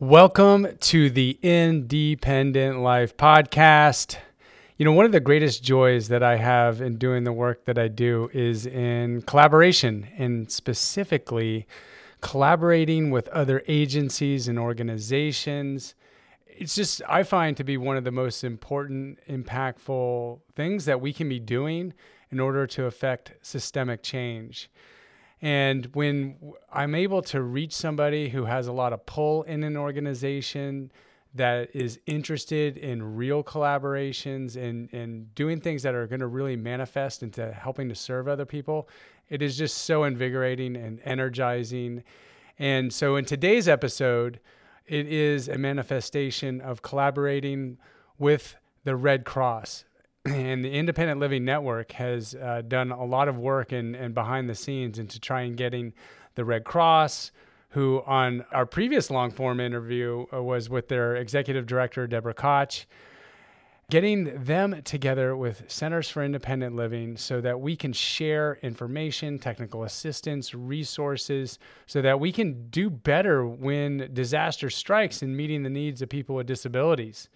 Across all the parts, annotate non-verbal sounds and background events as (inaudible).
Welcome to the Independent Life Podcast. You know, one of the greatest joys that I have in doing the work that I do is in collaboration and specifically collaborating with other agencies and organizations. It's just, I find to be one of the most important, impactful things that we can be doing in order to affect systemic change. And when I'm able to reach somebody who has a lot of pull in an organization that is interested in real collaborations and, and doing things that are going to really manifest into helping to serve other people, it is just so invigorating and energizing. And so in today's episode, it is a manifestation of collaborating with the Red Cross and the Independent Living Network has uh, done a lot of work and and behind the scenes into trying getting the Red Cross, who on our previous long form interview uh, was with their executive director, Deborah Koch, getting them together with Centers for Independent Living so that we can share information, technical assistance, resources, so that we can do better when disaster strikes in meeting the needs of people with disabilities.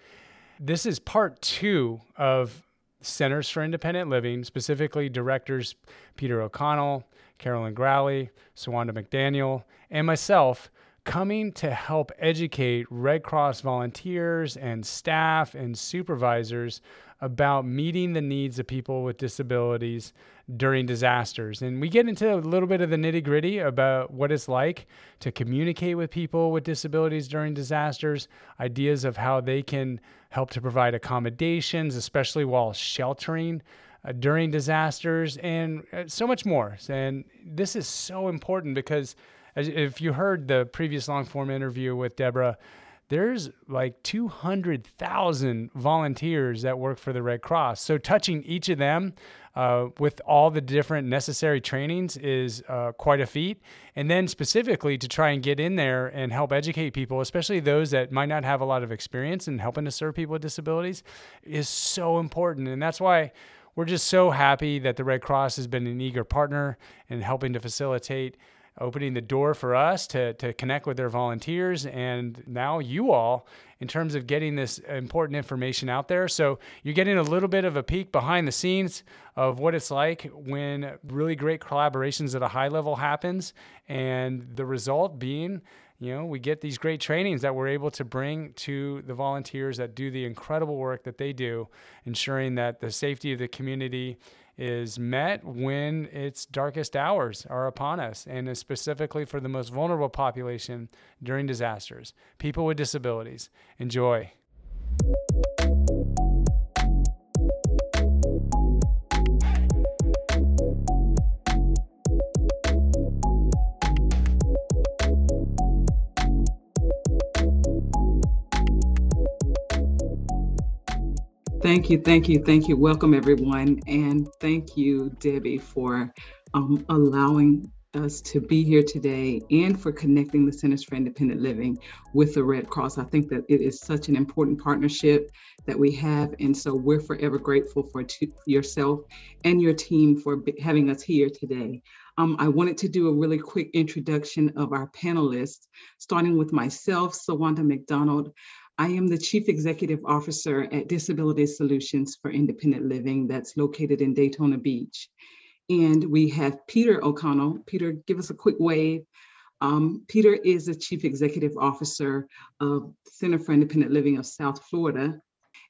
This is part two of Centers for Independent Living, specifically directors Peter O'Connell, Carolyn Grawi, Sawanda McDaniel, and myself, coming to help educate Red Cross volunteers and staff and supervisors about meeting the needs of people with disabilities during disasters. And we get into a little bit of the nitty gritty about what it's like to communicate with people with disabilities during disasters, ideas of how they can help to provide accommodations, especially while sheltering. Uh, during disasters and uh, so much more. And this is so important because as, if you heard the previous long form interview with Deborah, there's like 200,000 volunteers that work for the Red Cross. So touching each of them uh, with all the different necessary trainings is uh, quite a feat. And then specifically to try and get in there and help educate people, especially those that might not have a lot of experience in helping to serve people with disabilities, is so important. And that's why we're just so happy that the Red Cross has been an eager partner in helping to facilitate opening the door for us to, to connect with their volunteers and now you all in terms of getting this important information out there. So you're getting a little bit of a peek behind the scenes of what it's like when really great collaborations at a high level happens and the result being you know, we get these great trainings that we're able to bring to the volunteers that do the incredible work that they do, ensuring that the safety of the community is met when its darkest hours are upon us, and is specifically for the most vulnerable population during disasters, people with disabilities. Enjoy. Thank you, thank you, thank you. Welcome, everyone. And thank you, Debbie, for um, allowing us to be here today and for connecting the Centers for Independent Living with the Red Cross. I think that it is such an important partnership that we have. And so we're forever grateful for t- yourself and your team for b- having us here today. Um, I wanted to do a really quick introduction of our panelists, starting with myself, Sawanda McDonald. I am the Chief Executive Officer at Disability Solutions for Independent Living that's located in Daytona Beach. And we have Peter O'Connell. Peter, give us a quick wave. Um, Peter is the Chief Executive Officer of Center for Independent Living of South Florida.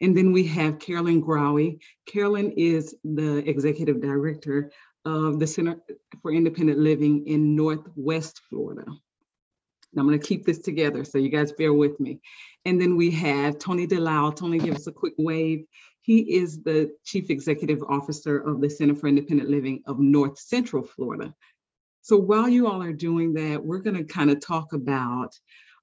And then we have Carolyn Grawi. Carolyn is the Executive Director of the Center for Independent Living in Northwest Florida. And I'm going to keep this together, so you guys bear with me. And then we have Tony DeLisle. Tony, give us a quick wave. He is the Chief Executive Officer of the Center for Independent Living of North Central Florida. So while you all are doing that, we're going to kind of talk about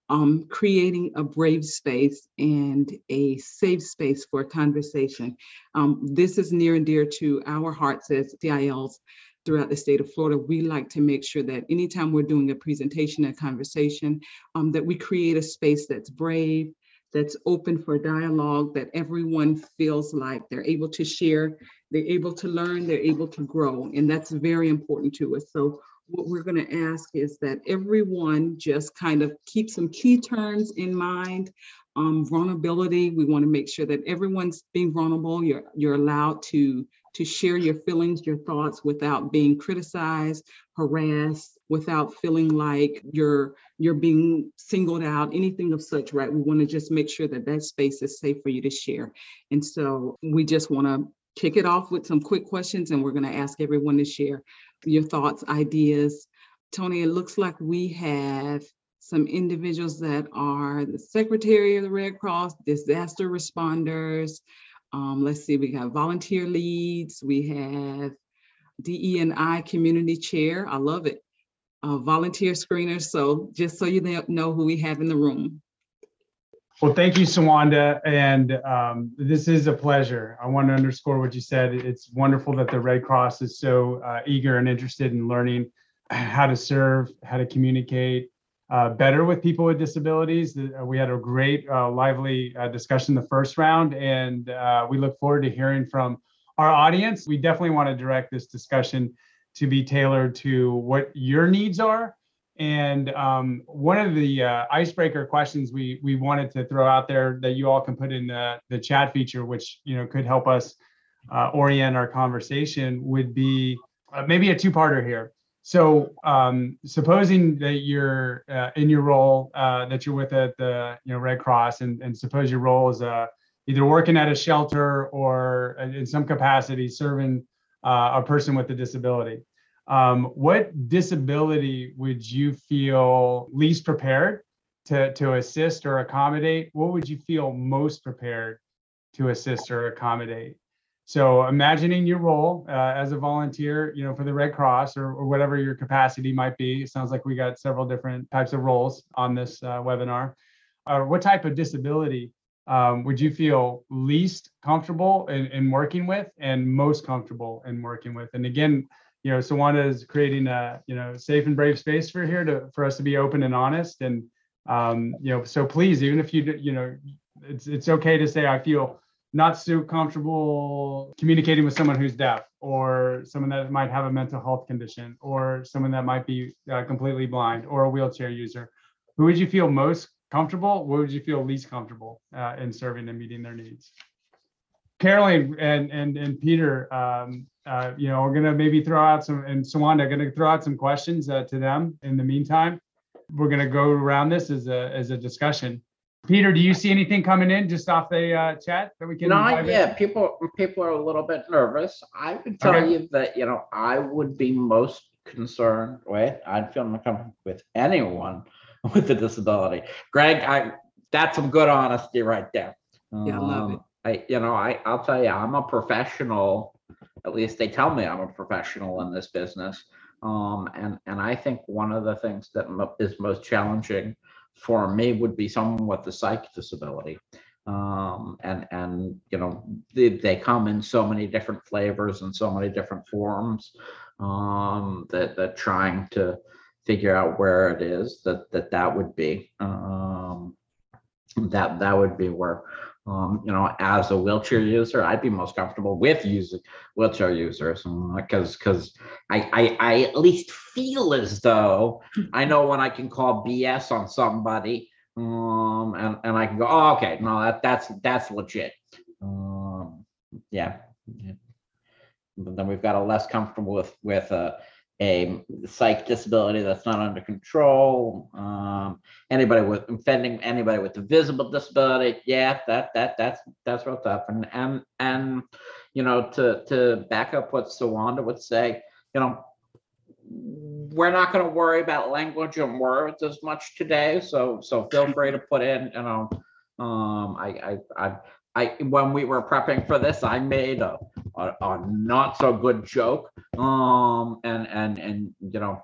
um, creating a brave space and a safe space for conversation. Um, this is near and dear to our hearts as CILs throughout the state of Florida, we like to make sure that anytime we're doing a presentation, a conversation, um, that we create a space that's brave, that's open for dialogue, that everyone feels like they're able to share, they're able to learn, they're able to grow. And that's very important to us. So what we're going to ask is that everyone just kind of keep some key terms in mind. Um, vulnerability, we want to make sure that everyone's being vulnerable. You're, you're allowed to, to share your feelings, your thoughts without being criticized, harassed, without feeling like you're, you're being singled out, anything of such, right? We want to just make sure that that space is safe for you to share. And so we just want to kick it off with some quick questions and we're going to ask everyone to share your thoughts, ideas. Tony, it looks like we have some individuals that are the Secretary of the Red Cross, disaster responders. Um, let's see, we have volunteer leads, we have DE&I community chair. I love it. Uh, volunteer screeners. So just so you know who we have in the room. Well, thank you, Sawanda. And um, this is a pleasure. I want to underscore what you said. It's wonderful that the Red Cross is so uh, eager and interested in learning how to serve, how to communicate uh, better with people with disabilities. Uh, we had a great, uh, lively uh, discussion the first round, and uh, we look forward to hearing from our audience. We definitely want to direct this discussion to be tailored to what your needs are and um, one of the icebreaker questions we we wanted to throw out there that you all can put in the, the chat feature, which you know could help us orient our conversation, would be maybe a two-parter here. So, um, supposing that you're uh, in your role uh, that you're with at the you know Red Cross, and, and suppose your role is uh, either working at a shelter or in some capacity serving a person with a disability um, what disability would you feel least prepared to, to assist or accommodate? What would you feel most prepared to assist or accommodate? So imagining your role uh, as a volunteer, you know, for the Red Cross or, or, whatever your capacity might be. It sounds like we got several different types of roles on this uh, webinar. Uh, what type of disability um, would you feel least comfortable in, in working with and most comfortable in working with? And again, you know, Sawanda is creating a, you know, safe and brave space for here to, for us to be open and honest. And, um, you know, so please, even if you, you know, it's, it's okay to say, I feel not so comfortable communicating with someone who's deaf or someone that might have a mental health condition or someone that might be uh, completely blind or a wheelchair user. Who would you feel most comfortable? What would you feel least comfortable uh, in serving and meeting their needs? Caroline and and and Peter, um, uh, you know, we're gonna maybe throw out some, and Sawanda, gonna throw out some questions uh, to them. In the meantime, we're gonna go around this as a as a discussion. Peter, do you see anything coming in just off the uh, chat that we can? Not yet. People people are a little bit nervous. I would tell okay. you that you know I would be most concerned with. I'd feel uncomfortable with anyone (laughs) with a disability. Greg, I that's some good honesty right there. Yeah, I love it. Um, I you know I I'll tell you I'm a professional at least they tell me I'm a professional in this business. Um, and and I think one of the things that is most challenging for me would be someone with a psych disability. Um, and and you know they, they come in so many different flavors and so many different forms um, that that trying to figure out where it is that that that would be um, that that would be where um, you know, as a wheelchair user, I'd be most comfortable with using wheelchair users because because I, I I at least feel as though (laughs) I know when I can call BS on somebody, um, and and I can go, oh, okay, no, that that's that's legit. Um, yeah. yeah. But then we've got a less comfortable with with uh, a psych disability that's not under control, um, anybody with offending anybody with a visible disability, yeah, that that that's that's what's up. And and and you know, to to back up what Sawanda would say, you know, we're not going to worry about language and words as much today. So so feel free to put in, you know, um, I I I I when we were prepping for this, I made a, a, a, not so good joke. Um and and and you know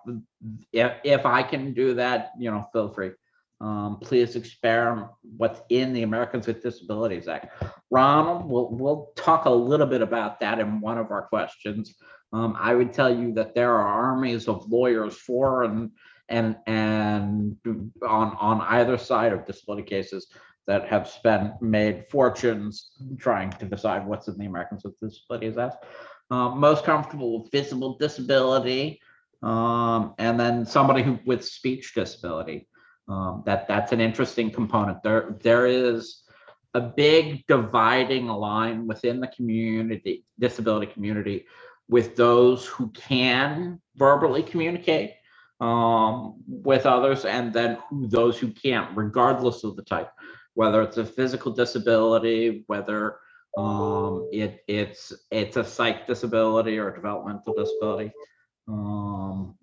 if if I can do that, you know, feel free. Um, please experiment what's in the Americans with Disabilities Act. Ronald, we'll we'll talk a little bit about that in one of our questions. Um, I would tell you that there are armies of lawyers for and and and on on either side of disability cases that have spent made fortunes trying to decide what's in the Americans with Disabilities Act. Um, most comfortable with visible disability. Um, and then somebody who with speech disability. Um, that that's an interesting component. There there is a big dividing line within the community, disability community, with those who can verbally communicate um, with others, and then who those who can't, regardless of the type, whether it's a physical disability, whether um, it it's it's a psych disability or a developmental disability. Um,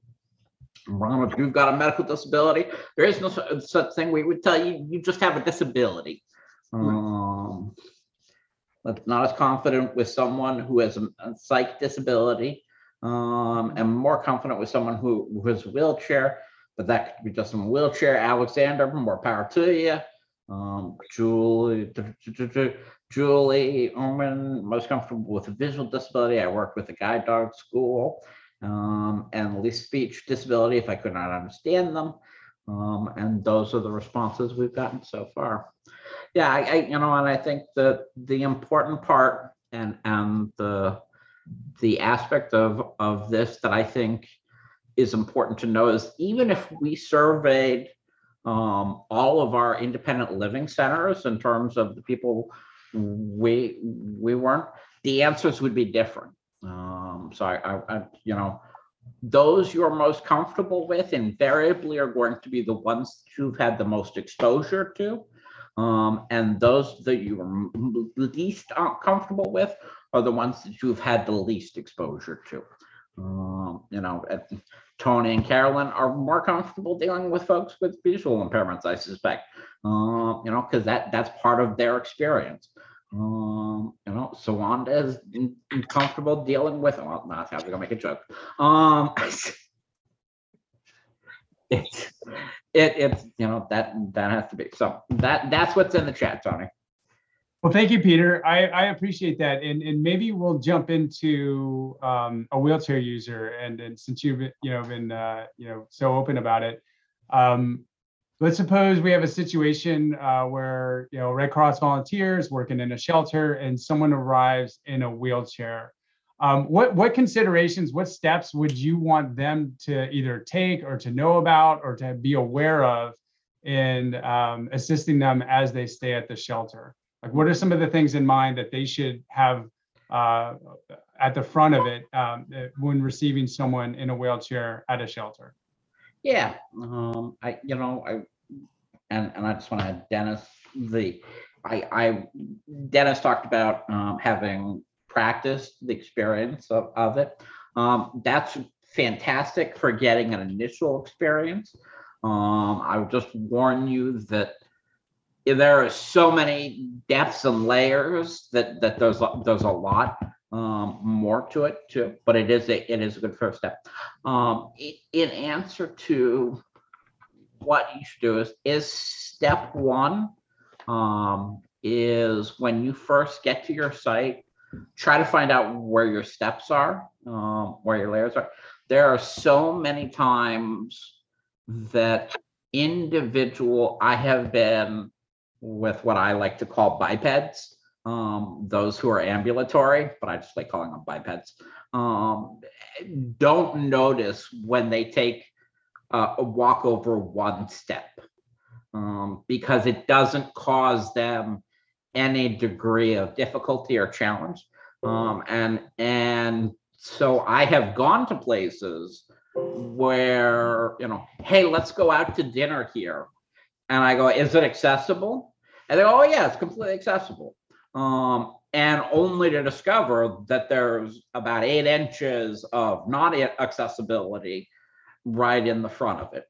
Ronald, if you've got a medical disability, there is no such thing. We would tell you you just have a disability. Um, but not as confident with someone who has a, psych disability. Um, and more confident with someone who, who has a wheelchair, but that could be just in a wheelchair. Alexander, more power to you. Um, Julie, Julie Omen, most comfortable with a visual disability. I work with a guide dog school. Um, and least speech disability if I could not understand them. Um, and those are the responses we've gotten so far. Yeah, I, I, you know, and I think that the important part and, and the, the aspect of, of this that I think is important to know is even if we surveyed um, all of our independent living centers in terms of the people we, we weren't, the answers would be different. Um, so I, I, I, you know, those you're most comfortable with invariably are going to be the ones you've had the most exposure to. Um, and those that you are least uh, comfortable with are the ones that you've had the least exposure to. Um, you know, uh, Tony and Carolyn are more comfortable dealing with folks with visual impairments, I suspect. Uh, you know, because that that's part of their experience. Um, you know, Sawanda is comfortable dealing with, well, not having to make a joke. Um, (laughs) it's, it, it's, you know, that, that has to be, so that, that's what's in the chat, Tony. Well, thank you, Peter. I, I appreciate that. And, and maybe we'll jump into um, a wheelchair user. And, and since you've, been, you know, been, uh, you know, so open about it, um, let's suppose we have a situation uh, where, you know, Red Cross volunteers working in a shelter and someone arrives in a wheelchair. Um, what, what considerations, what steps would you want them to either take or to know about or to be aware of in um, assisting them as they stay at the shelter? Like, what are some of the things in mind that they should have uh, at the front of it um, when receiving someone in a wheelchair at a shelter? Yeah, um, I, you know, I, and, and I just want to add Dennis, the, I, I, Dennis talked about, um, having practiced the experience of, of it. Um, that's fantastic for getting an initial experience. Um, I would just warn you that there are so many depths and layers that, that there's, there's a lot, um, more to it too, but it is a, it is a good first step. Um, in answer to what you should do is, is step one, um, is when you first get to your site, try to find out where your steps are, um, where your layers are. There are so many times that individual, I have been with what I like to call bipeds, um, those who are ambulatory, but I just like calling them bipeds. Um, don't notice when they take uh, a walk over one step um, because it doesn't cause them any degree of difficulty or challenge. Um, and and so I have gone to places where you know, hey, let's go out to dinner here, and I go, is it accessible? And they go, oh yeah, it's completely accessible. Um, and only to discover that there's about eight inches of not accessibility right in the front of it.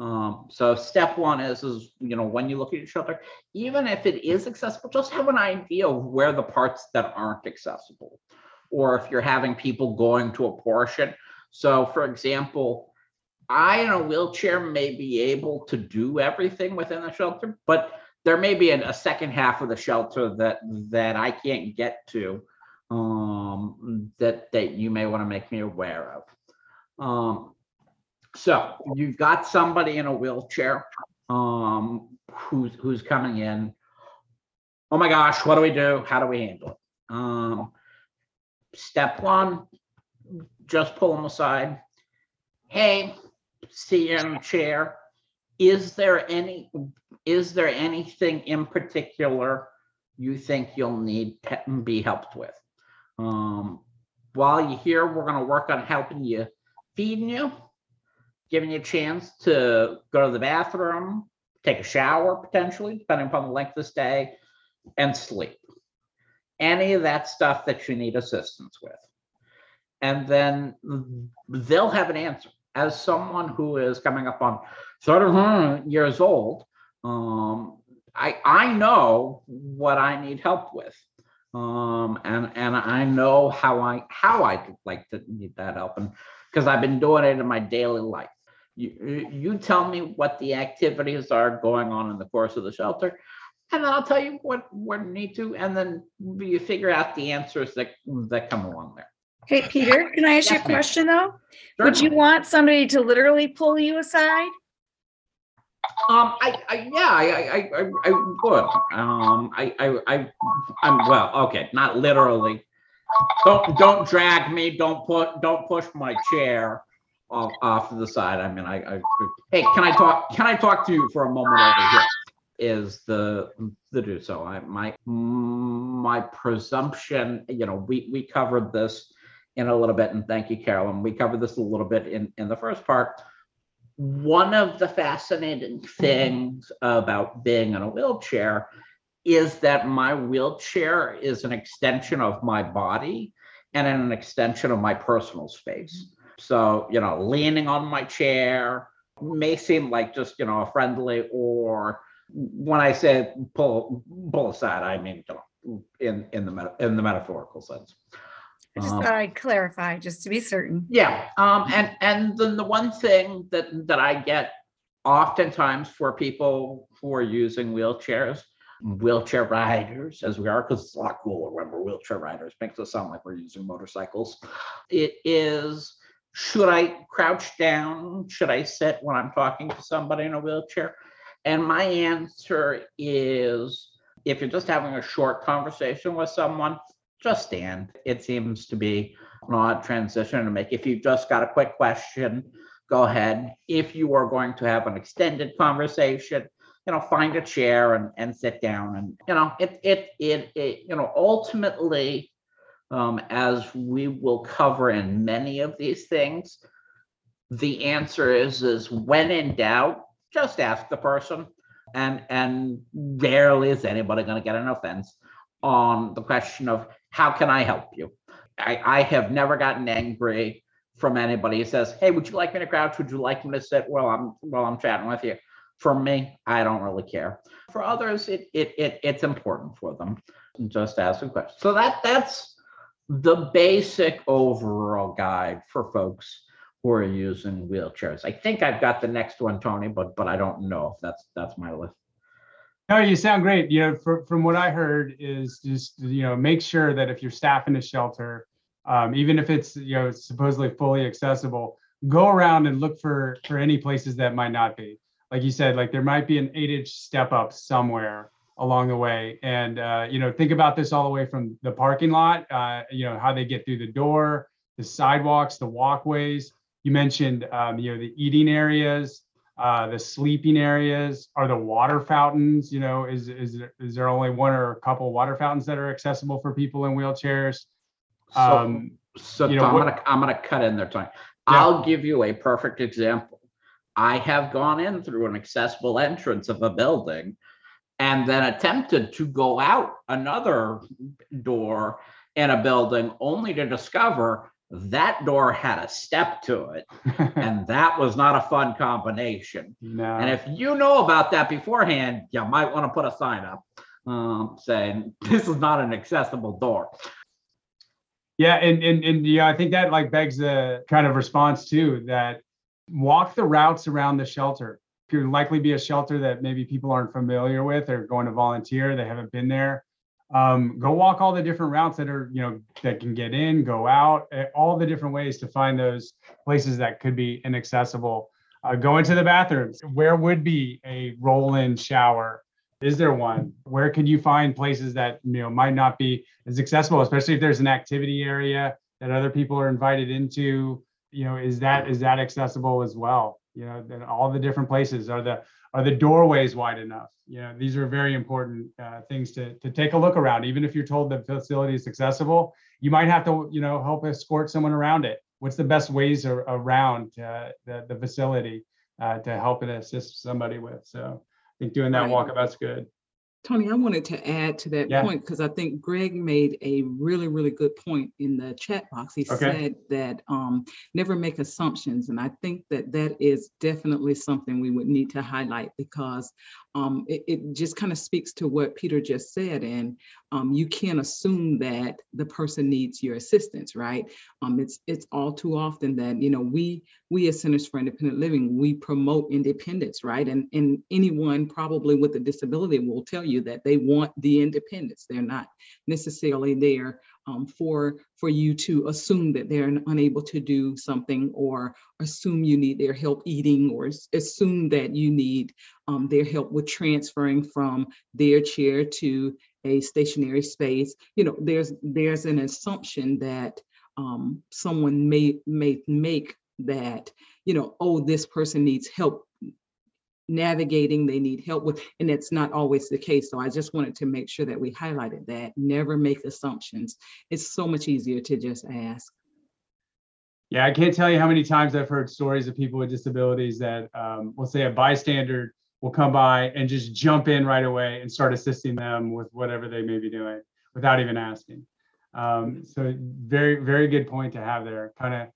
Um, so step one is, is, you know, when you look at your shelter, even if it is accessible, just have an idea of where the parts that aren't accessible. Or if you're having people going to a portion. So for example, I in a wheelchair may be able to do everything within the shelter, but there may be a, a second half of the shelter that that I can't get to um, that that you may want to make me aware of. Um, so you've got somebody in a wheelchair um, who's who's coming in. Oh my gosh, what do we do? How do we handle it? Um, step one, just pull them aside. hey, see you in chair. Is there any, is there anything in particular you think you'll need to be helped with? Um, while you're here, we're gonna work on helping you, feeding you, giving you a chance to go to the bathroom, take a shower potentially, depending upon the length of stay, and sleep. Any of that stuff that you need assistance with. And then they'll have an answer. As someone who is coming up on 31 years old, um, I I know what I need help with. Um, and and I know how I how I like to need that help and because I've been doing it in my daily life. You, you tell me what the activities are going on in the course of the shelter, and then I'll tell you what what you need to, and then you figure out the answers that that come along there. Hey, Peter, can I ask you a question though? Would you want somebody to literally pull you aside? Um, I, I, yeah, I, I, I, I- would. Um, I, I, I, I'm well. Okay, not literally. Don't, don't drag me. Don't put, don't push my chair off, off to the side. I mean, I, I. Hey, can I talk? Can I talk to you for a moment over here? Is the the do so? I my my presumption. You know, we we covered this in a little bit, and thank you, Carolyn. We covered this a little bit in in the first part one of the fascinating things about being in a wheelchair is that my wheelchair is an extension of my body and an extension of my personal space. So, you know, leaning on my chair may seem like just, you know, a friendly or when I say pull pull aside, I mean, you know, in in the in the metaphorical sense. I just Um, thought I'd clarify, just to be certain. yeah, um, and and then the one thing that that I get oftentimes for people who are using wheelchairs, wheelchair riders, as we are, because it's a lot cooler when we're wheelchair riders, makes us sound like we're using motorcycles. It is, should I crouch down? Should I sit when I'm talking to somebody in a wheelchair? And my answer is, if you're just having a short conversation with someone, just stand. It seems to be an odd transition to make. If you've just got a quick question, go ahead. If you are going to have an extended conversation, you know, find a chair and, and sit down. And, you know, it, it, it, it you know, ultimately, um, as we will cover in many of these things, the answer is, is when in doubt, just ask the person. And, and rarely is anybody going to get an offense on the question of how can I help you? I, I have never gotten angry from anybody who says, Hey, would you like me to crouch? Would you like me to sit while I'm while I'm chatting with you? For me, I don't really care. For others, it it, it it's important for them. Just ask a question. So that that's the basic overall guide for folks who are using wheelchairs. I think I've got the next one, Tony, but but I don't know if that's that's my list. No, you sound great. You know, from, from what I heard is just, you know, make sure that if you're staffing a shelter, um, even if it's, you know, supposedly fully accessible, go around and look for, for any places that might not be. Like you said, like there might be an eight inch step up somewhere along the way. And, uh, you know, think about this all the way from the parking lot, uh, you know, how they get through the door, the sidewalks, the walkways. You mentioned, um, you know, the eating areas, uh, the sleeping areas are the water fountains you know is is there, is there only one or a couple water fountains that are accessible for people in wheelchairs So, um so you know, I'm what- gonna I'm gonna cut in there, Tony. Yeah. I'll give you a perfect example. I have gone in through an accessible entrance of a building and then attempted to go out another door in a building only to discover that door had a step to it and (laughs) that was not a fun combination. no And if you know about that beforehand, you might want to put a sign up um, saying (laughs) this is not an accessible door. yeah and and and yeah i think that like begs the kind of response too that walk the routes around the shelter could likely be a shelter that maybe people aren't familiar with or going to volunteer they haven't been there um, go walk all the different routes that are you know that can get in go out eh, all the different ways to find those places that could be inaccessible. Uh, go into the bathrooms. Where would be a roll-in shower? Is there one? Where can you find places that you know might not be as accessible especially if there's an activity area that other people are invited into? You know, is that is that accessible as well? You know, then all the different places. Are the are the doorways wide enough? You know, these are very important uh, things to to take a look around. Even if you're told the facility is accessible, you might have to you know help escort someone around it. What's the best ways ar- around uh, the the facility uh, to help and assist somebody with? So I think doing that Right. walkabout's good. Tony, I wanted to add to that Yeah. point because I think Greg made a really, really good point in the chat box. He Okay. said that um, never make assumptions. And I think that that is definitely something we would need to highlight because um, it, it just kind of speaks to what Peter just said. And um, you can't assume that the person needs your assistance, right? Um, it's it's all too often that you know we we as Centers for Independent Living we promote independence, right? And and anyone probably with a disability will tell you that they want the independence. They're not necessarily there um, for for you to assume that they're unable to do something or assume you need their help eating or assume that you need um, their help with transferring from their chair to a stationary space. You know, there's there's an assumption that um, someone may may make that you know, oh, this person needs help navigating, they need help with, and that's not always the case. So I just wanted to make sure that we highlighted that. Never make assumptions. It's so much easier to just ask. Yeah, I can't tell you how many times I've heard stories of people with disabilities that, um, we'll say a bystander will come by and just jump in right away and start assisting them with whatever they may be doing without even asking. Um, so very, very good point to have there. Kind of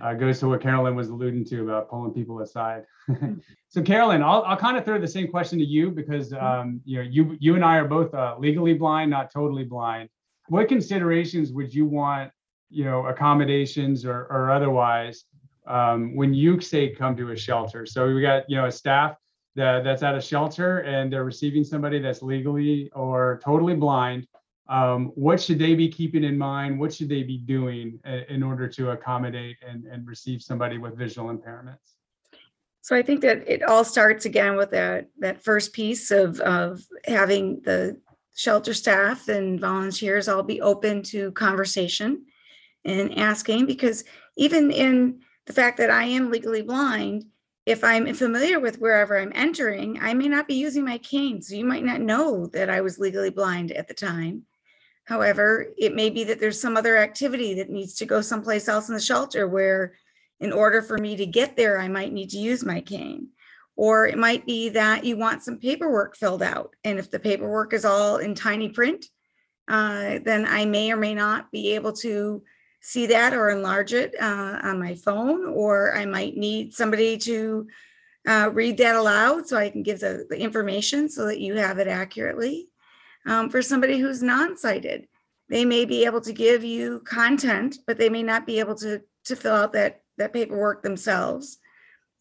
uh, goes to what Carolyn was alluding to about pulling people aside. (laughs) so Carolyn, I'll, I'll kind of throw the same question to you because um, you know you you and I are both uh, legally blind, not totally blind. What considerations would you want you know, accommodations or, or otherwise, um, when you say come to a shelter. So we got, you know, a staff that, that's at a shelter and they're receiving somebody that's legally or totally blind. Um, what should they be keeping in mind? What should they be doing in, order to accommodate and, and receive somebody with visual impairments? So I think that it all starts again with that, that first piece of, of having the shelter staff and volunteers all be open to conversation and asking, because even in the fact that I am legally blind, if I'm familiar with wherever I'm entering, I may not be using my cane. So you might not know that I was legally blind at the time. However, it may be that there's some other activity that needs to go someplace else in the shelter where in order for me to get there, I might need to use my cane. Or it might be that you want some paperwork filled out. And if the paperwork is all in tiny print, uh, then I may or may not be able to see that or enlarge it uh, on my phone, or I might need somebody to uh, read that aloud so I can give the, the information so that you have it accurately. Um, for somebody who's non-sighted, they may be able to give you content, but they may not be able to to fill out that that paperwork themselves.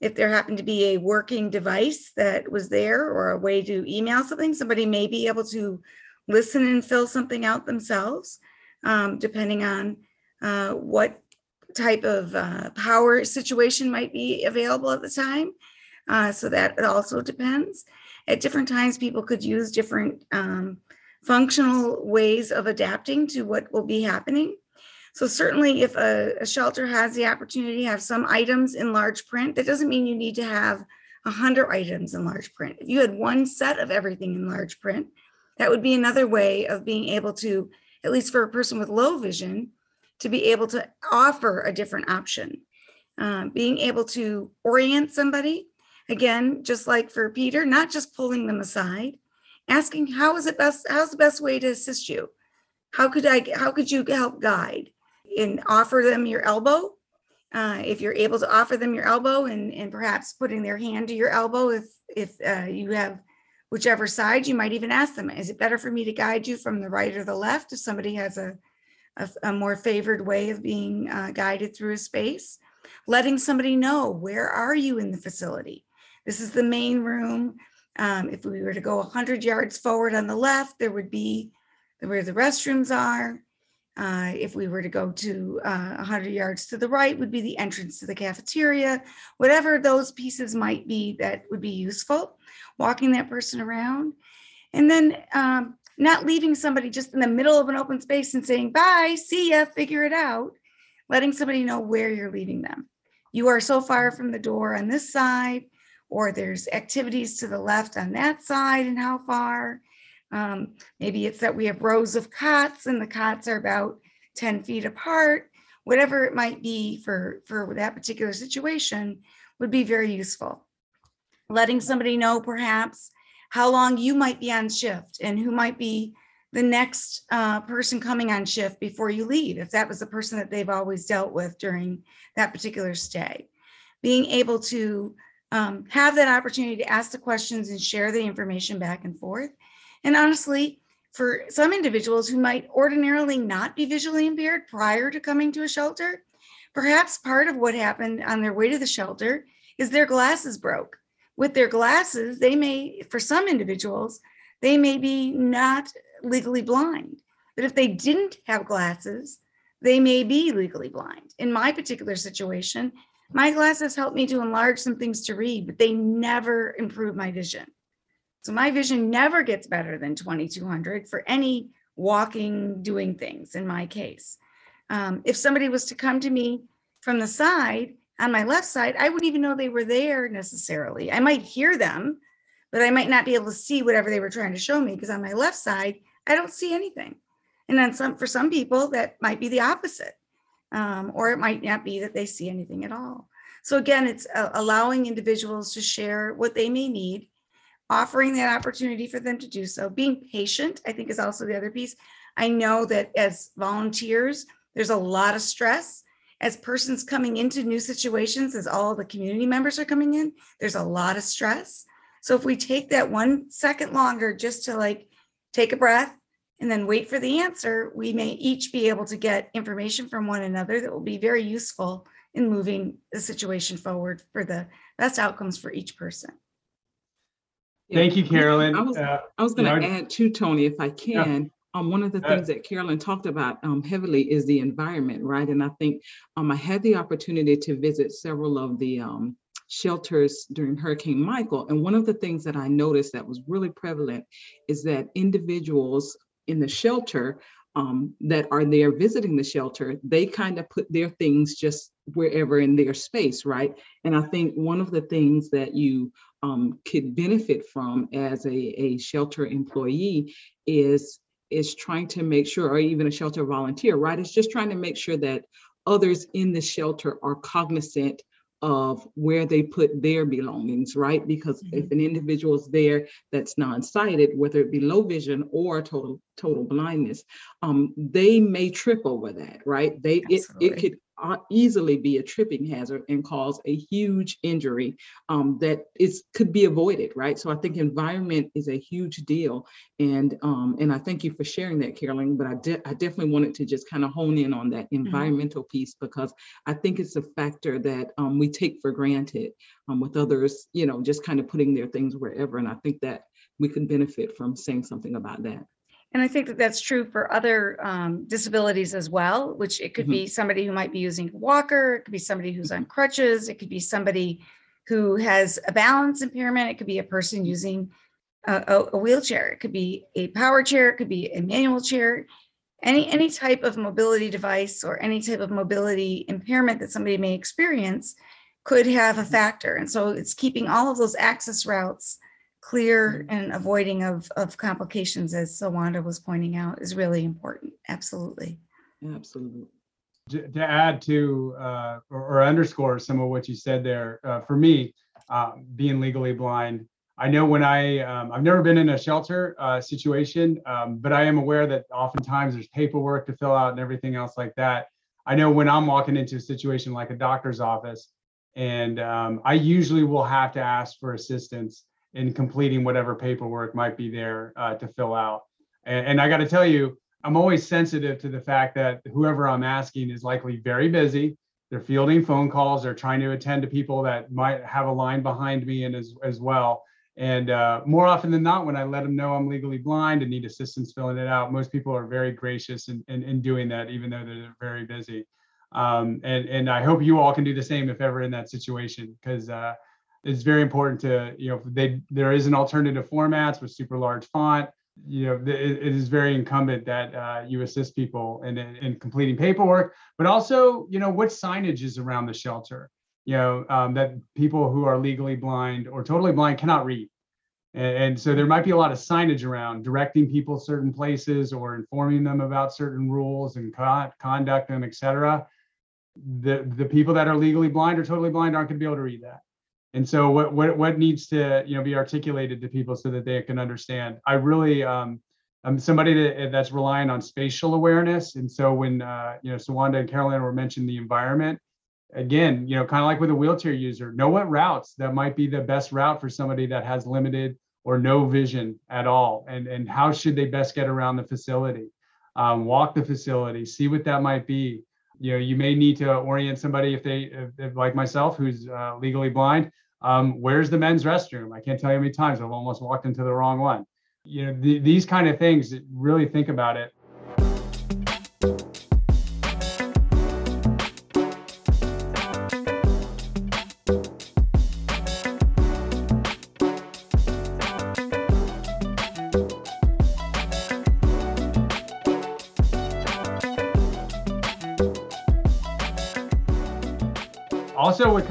If there happened to be a working device that was there or a way to email something, somebody may be able to listen and fill something out themselves, um, depending on uh, what type of uh, power situation might be available at the time. Uh, so that also depends. At different times, people could use different um, functional ways of adapting to what will be happening. So certainly if a, a shelter has the opportunity to have some items in large print, that doesn't mean you need to have a hundred items in large print. If you had one set of everything in large print, that would be another way of being able to, at least for a person with low vision, to be able to offer a different option. Um, being able to orient somebody, again, just like for Peter, not just pulling them aside, asking how is it best, how's the best way to assist you? How could I, how could you help guide? And offer them your elbow. Uh, if you're able to offer them your elbow and, and perhaps putting their hand to your elbow, if, if uh, you have whichever side, you might even ask them, is it better for me to guide you from the right or the left? If somebody has a, a, a more favored way of being uh, guided through a space, letting somebody know, where are you in the facility? This is the main room. Um, if we were to go 100 yards forward on the left, there would be where the restrooms are. Uh, if we were to go to uh, 100 yards to the right, would be the entrance to the cafeteria. Whatever those pieces might be that would be useful, walking that person around. And then um, not leaving somebody just in the middle of an open space and saying, bye, see ya, figure it out. Letting somebody know where you're leaving them. you are so far from the door on this side, or there's activities to the left on that side, and how far. Um, maybe it's that we have rows of cots and the cots are about 10 feet apart. Whatever it might be for, for that particular situation would be very useful. Letting somebody know perhaps how long you might be on shift and who might be the next uh, person coming on shift before you leave, if that was the person that they've always dealt with during that particular stay. Being able to um, have that opportunity to ask the questions and share the information back and forth. And honestly, for some individuals who might ordinarily not be visually impaired prior to coming to a shelter, perhaps part of what happened on their way to the shelter is their glasses broke. With their glasses, they may, for some individuals, they may be not legally blind. But if they didn't have glasses, they may be legally blind. In my particular situation, my glasses help me to enlarge some things to read, but they never improve my vision. So my vision never gets better than 2200 for any walking, doing things in my case. Um, if somebody was to come to me from the side on my left side, I wouldn't even know they were there necessarily. I might hear them, but I might not be able to see whatever they were trying to show me because on my left side, I don't see anything. And then some for some people that might be the opposite, um, or it might not be that they see anything at all. So again, it's uh, allowing individuals to share what they may need, offering that opportunity for them to do so. Being patient, I think, is also the other piece. I know that as volunteers, there's a lot of stress. As persons coming into new situations, as all the community members are coming in, there's a lot of stress. So if we take that one second longer just to like take a breath, and then wait for the answer, we may each be able to get information from one another that will be very useful in moving the situation forward for the best outcomes for each person. Thank you, Carolyn. I was, Uh, I was going to you know, add to Tony, if I can. Um, one of the things that Carolyn talked about um, heavily is the environment, right? And I think um, I had the opportunity to visit several of the um, shelters during Hurricane Michael. And one of the things that I noticed that was really prevalent is that individuals in the shelter um, that are there visiting the shelter, they kind of put their things just wherever in their space, right? And I think one of the things that you um, could benefit from as a, a shelter employee is is trying to make sure, or even a shelter volunteer, right? It's just trying to make sure that others in the shelter are cognizant of where they put their belongings, right? Because Mm-hmm. if an individual is there that's non-sighted, whether it be low vision or total total blindness, um, they may trip over that, right? They it, it Absolutely. could easily be a tripping hazard and cause a huge injury um, that is could be avoided, right? So I think environment is a huge deal, and um, and I thank you for sharing that, Carolyn. But I de- I definitely wanted to just kind of hone in on that environmental piece because I think it's a factor that um, we take for granted um, with others, you know, just kind of putting their things wherever. And I think that we can benefit from saying something about that. And I think that that's true for other um, disabilities as well, which it could Mhm. be somebody who might be using a walker, it could be somebody who's on crutches, it could be somebody who has a balance impairment, it could be a person using a, a- a wheelchair, it could be a power chair, it could be a manual chair. Any any type of mobility device or any type of mobility impairment that somebody may experience could have a factor. And so it's keeping all of those access routes clear and avoiding of, of complications, as Sawanda was pointing out, is really important. Absolutely. Absolutely. to, to add to uh, or, or underscore some of what you said there, uh, for me, uh, being legally blind, I know when I um, I've never been in a shelter uh, situation, um, but I am aware that oftentimes there's paperwork to fill out and everything else like that. I know when I'm walking into a situation like a doctor's office, and um, I usually will have to ask for assistance in completing whatever paperwork might be there uh, to fill out. And, and I got to tell you, I'm always sensitive to the fact that whoever I'm asking is likely very busy. They're fielding phone calls. They're trying to attend to people that might have a line behind me and as, as well. And uh, more often than not, when I let them know I'm legally blind and need assistance filling it out, most people are very gracious in, in, in doing that, even though they're very busy. Um, and, and I hope you all can do the same if ever in that situation, because uh, it's very important to, you know, they, there is an alternative formats with super large font you know, it, it is very incumbent that uh, you assist people in, in completing paperwork, but also, you know, what signage is around the shelter. you know, um, that people who are legally blind or totally blind cannot read. And, and so there might be a lot of signage around directing people certain places or informing them about certain rules and con- conduct and et cetera. The, the people that are legally blind or totally blind aren't going to be able to read that. And so what, what, what needs to, you know, be articulated to people so that they can understand? I really, um, I'm somebody that, that's relying on spatial awareness. And so when, uh, you know, Sawanda and Carolyn were mentioning the environment, again, you know, kind of like with a wheelchair user, know what routes that might be the best route for somebody that has limited or no vision at all, and and how should they best get around the facility? Um, walk the facility, see what that might be. You know, you may need to orient somebody if they, if, if like myself, who's uh, legally blind. Um, where's the men's restroom? I can't tell you how many times I've almost walked into the wrong one. You know, th- these kind of things. Really think about it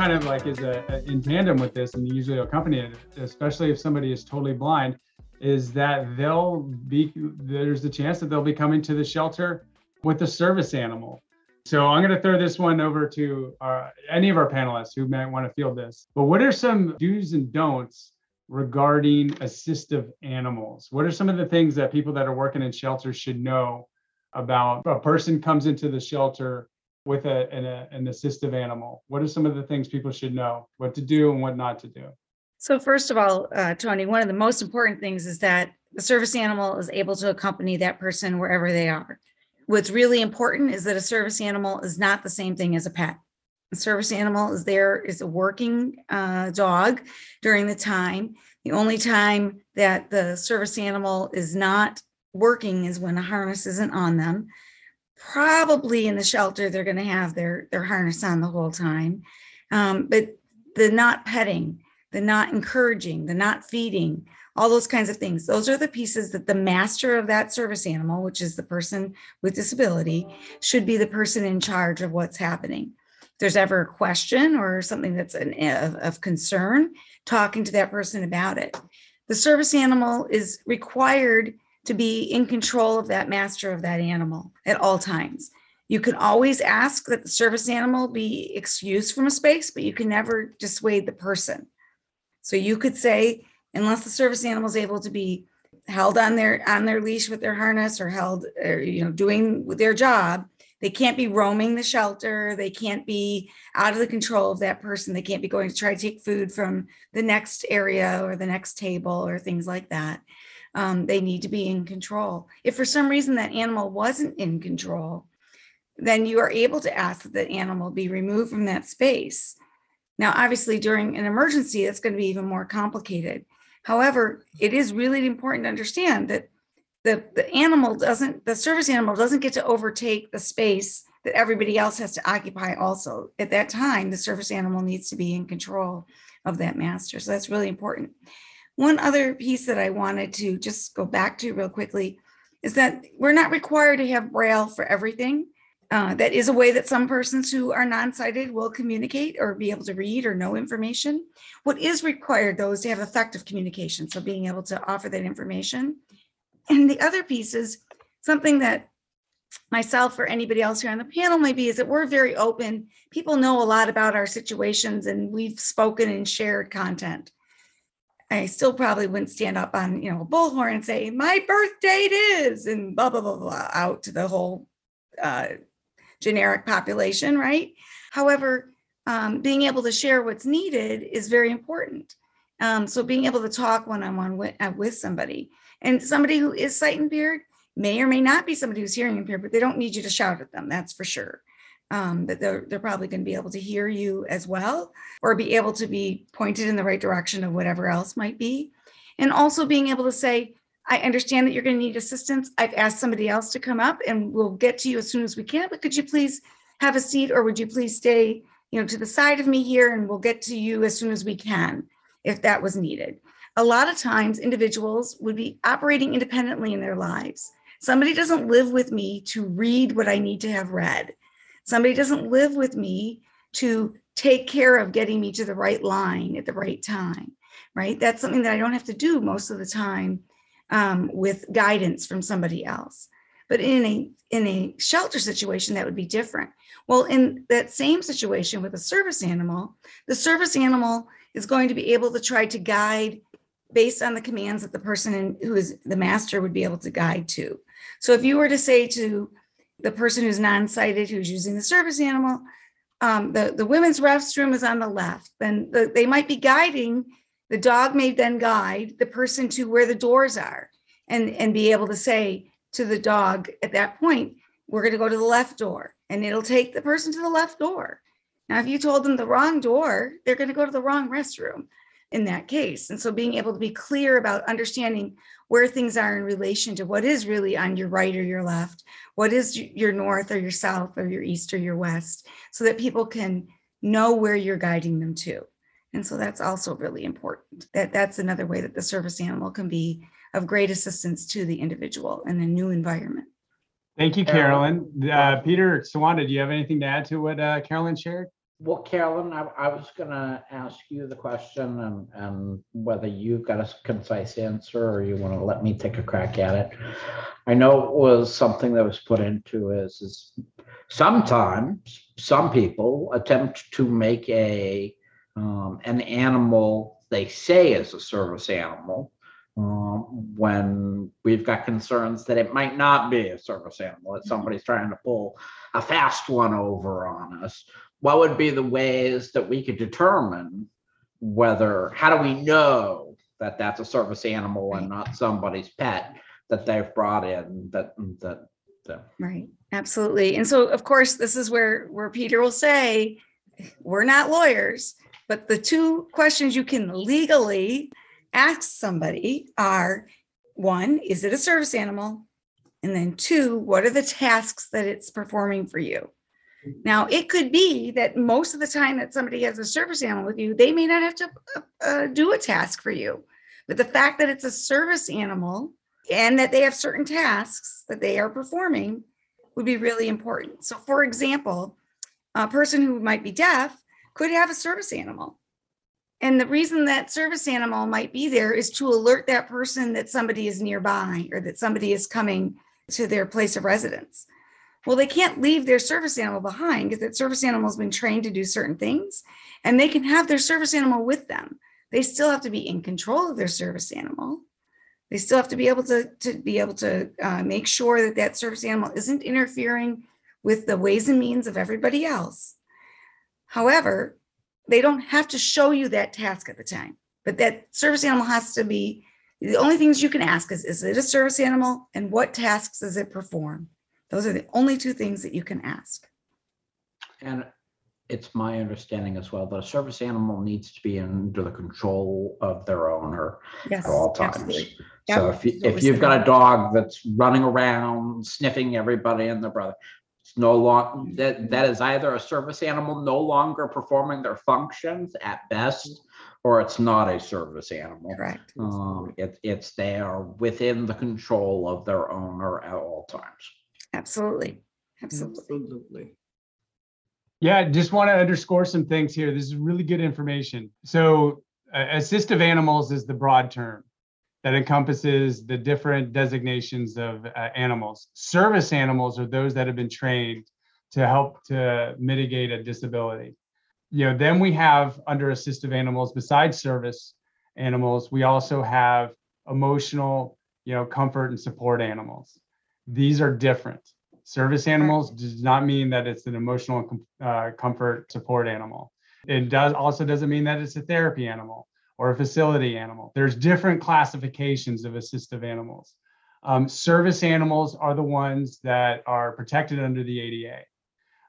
kind of like is a, a, in tandem with this and usually accompany it especially if somebody is totally blind is that they'll be there's a chance that they'll be coming to the shelter with a service animal. So i'm going to throw this one over to our, any of our panelists who might want to field this. But what are some do's and don'ts regarding assistive animals? What are some of the things that people that are working in shelters should know about? A person comes into the shelter with a, an, a, an assistive animal? What are some of the things people should know, what to do and what not to do? So first of all, uh, Tony, one of the most important things is that the service animal is able to accompany that person wherever they are. What's really important is that a service animal is not the same thing as a pet. A service animal is there is a working uh, dog during the time. The only time that the service animal is not working is when a harness isn't on them probably in the shelter they're going to have their their harness on the whole time. Um, but the not petting the not encouraging the not feeding all those kinds of things those are the pieces that the master of that service animal which is the person with disability should be the person in charge of what's happening. If there's ever a question or something that's an, of, of concern talking to that person about it. The service animal is required to be in control of that master of that animal at all times. You can always ask that the service animal be excused from a space, but you can never dissuade the person. So you could say, unless the service animal is able to be held on their on their leash with their harness or held or you know doing their job they can't be roaming the shelter they can't be out of the control of that person they can't be going to try to take food from the next area or the next table or things like that um, they need to be in control. If for some reason that animal wasn't in control, then you are able to ask that animal be removed from that space. Now, obviously, during an emergency, that's going to be even more complicated. However, it is really important to understand that the, the animal doesn't, the service animal doesn't get to overtake the space that everybody else has to occupy also. At that time, the service animal needs to be in control of that master. So that's really important. One other piece that I wanted to just go back to real quickly is that we're not required to have Braille for everything. Uh, that is a way that some persons who are non-sighted will communicate or be able to read or know information. What is required though is to have effective communication. So being able to offer that information. And the other piece is something that myself or anybody else here on the panel might be is that we're very open. People know a lot about our situations and we've spoken and shared content. I still probably wouldn't stand up on, you know, a bullhorn and say, my birth date is, and blah, blah, blah, blah, out to the whole uh, generic population, right? However, um, being able to share what's needed is very important. Um, so being able to talk one-on-one with, uh, with somebody and somebody who is sight impaired may or may not be somebody who's hearing impaired, but they don't need you to shout at them, that's for sure um, that they're, they're probably going to be able to hear you as well or be able to be pointed in the right direction of whatever else might be. And also being able to say i understand that you're going to need assistance. I've asked somebody else to come up and we'll get to you as soon as we can but could you please have a seat or would you please stay you know to the side of me here and we'll get to you as soon as we can if that was needed. A lot of times individuals would be operating independently in their lives. Somebody doesn't live with me to read what i need to have read Somebody doesn't live with me to take care of getting me to the right line at the right time, right? That's something that I don't have to do most of the time um, with guidance from somebody else. But in a in a shelter situation, that would be different. Well, in that same situation with a service animal, the service animal is going to be able to try to guide based on the commands that the person in, who is the master would be able to guide to. So if you were to say to the person who's non-sighted, who's using the service animal, um, the, the women's restroom is on the left, then the, they might be guiding, the dog may then guide the person to where the doors are and, and be able to say to the dog at that point, we're going to go to the left door and it'll take the person to the left door. Now, if you told them the wrong door, they're going to go to the wrong restroom in that case. And so being able to be clear about understanding where things are in relation to what is really on your right or your left, what is your north or your south or your east or your west, so that people can know where you're guiding them to. And so that's also really important. That that's another way that the service animal can be of great assistance to the individual in a new environment. Thank you, Carolyn. Uh, Peter Sawanda, do you have anything to add to what uh, Carolyn shared? Well, Carolyn, I, I was gonna ask you the question and, and whether you've got a concise answer or you want to let me take a crack at it. I know it was something that was put into is, is sometimes some people attempt to make a, um, an animal they say is a service animal. Um, when we've got concerns that it might not be a service animal, that somebody's trying to pull a fast one over on us what would be the ways that we could determine whether how do we know that that's a service animal and not somebody's pet that they've brought in that that, that Right, absolutely. And so, of course, this is where where Peter will say, we're not lawyers, but the two questions you can legally ask somebody are one, is it a service animal? And then two, what are the tasks that it's performing for you? Now, it could be that most of the time that somebody has a service animal with you, they may not have to uh, uh, do a task for you. But the fact that it's a service animal and that they have certain tasks that they are performing would be really important. So, for example, a person who might be deaf could have a service animal. And the reason that service animal might be there is to alert that person that somebody is nearby or that somebody is coming to their place of residence. Well, they can't leave their service animal behind because that service animal has been trained to do certain things and they can have their service animal with them. They still have to be in control of their service animal. They still have to be able to, to be able to uh, make sure that that service animal isn't interfering with the ways and means of everybody else. However, they don't have to show you that task at the time, but that service animal has to be the only things you can ask is, is it a service animal and what tasks does it perform? Those are the only two things that you can ask. and it's my understanding as well that a service animal needs to be under the control of their owner Yes. at all times. absolutely. So Yep, if you- if you've got a dog that's running around sniffing everybody and their brother, it's no long, that, that is either a service animal no longer performing their functions at best, or it's not a service animal. Correct. Um, it, it's there within the control of their owner at all times. Absolutely. Absolutely. Absolutely. Yeah, just want to underscore some things here. This is really good information. So, uh, assistive animals is the broad term that encompasses the different designations of uh, animals. Service animals are those that have been trained to help to mitigate a disability. You know, then we have under assistive animals, besides service animals, we also have emotional, you know, comfort and support animals. These are different. Service animals does not mean that it's an emotional uh, comfort support animal. It does also doesn't mean that it's a therapy animal or a facility animal. There's different classifications of assistive animals. Um, service animals are the ones that are protected under the ADA,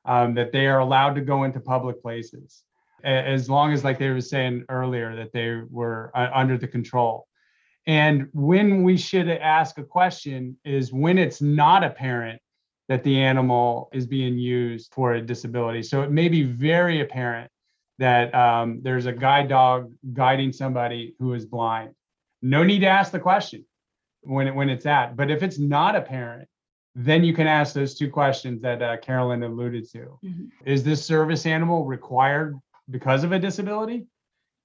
um, that they are allowed to go into public places, as long as, like they were saying earlier, that they were uh, under the control. And when we should ask a question is when it's not apparent that the animal is being used for a disability. So it may be very apparent that um, there's a guide dog guiding somebody who is blind. No need to ask the question when it, when it's at. But if it's not apparent, then you can ask those two questions that uh, Carolyn alluded to. Mhm. Is this service animal required because of a disability,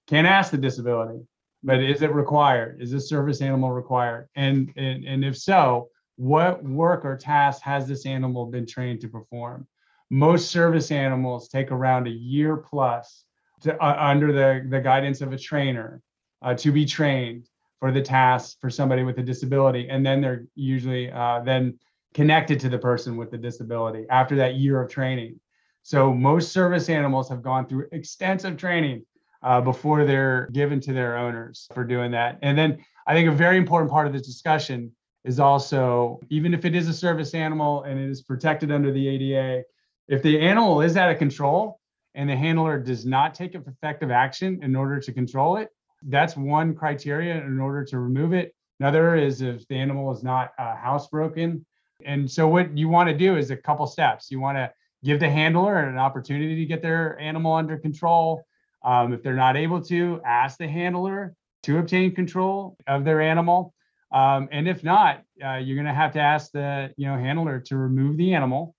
can't ask the disability, but is it required? Is this service animal required? And, and, and if so, what work or task has this animal been trained to perform? Most service animals take around a year plus to, uh, under the, the guidance of a trainer uh, to be trained for the task for somebody with a disability. And then they're usually uh, then connected to the person with the disability after that year of training. So most service animals have gone through extensive training uh, before they're given to their owners for doing that. And then I think a very important part of this discussion is also, even if it is a service animal and it is protected under the ADA, if the animal is out of control and the handler does not take effective action in order to control it, that's one criteria in order to remove it. Another is if the animal is not uh, housebroken. And so what you want to do is a couple steps. You want to give the handler an opportunity to get their animal under control. Um, if they're not able to, ask the handler to obtain control of their animal. Um, and if not, uh, you're going to have to ask the you know handler to remove the animal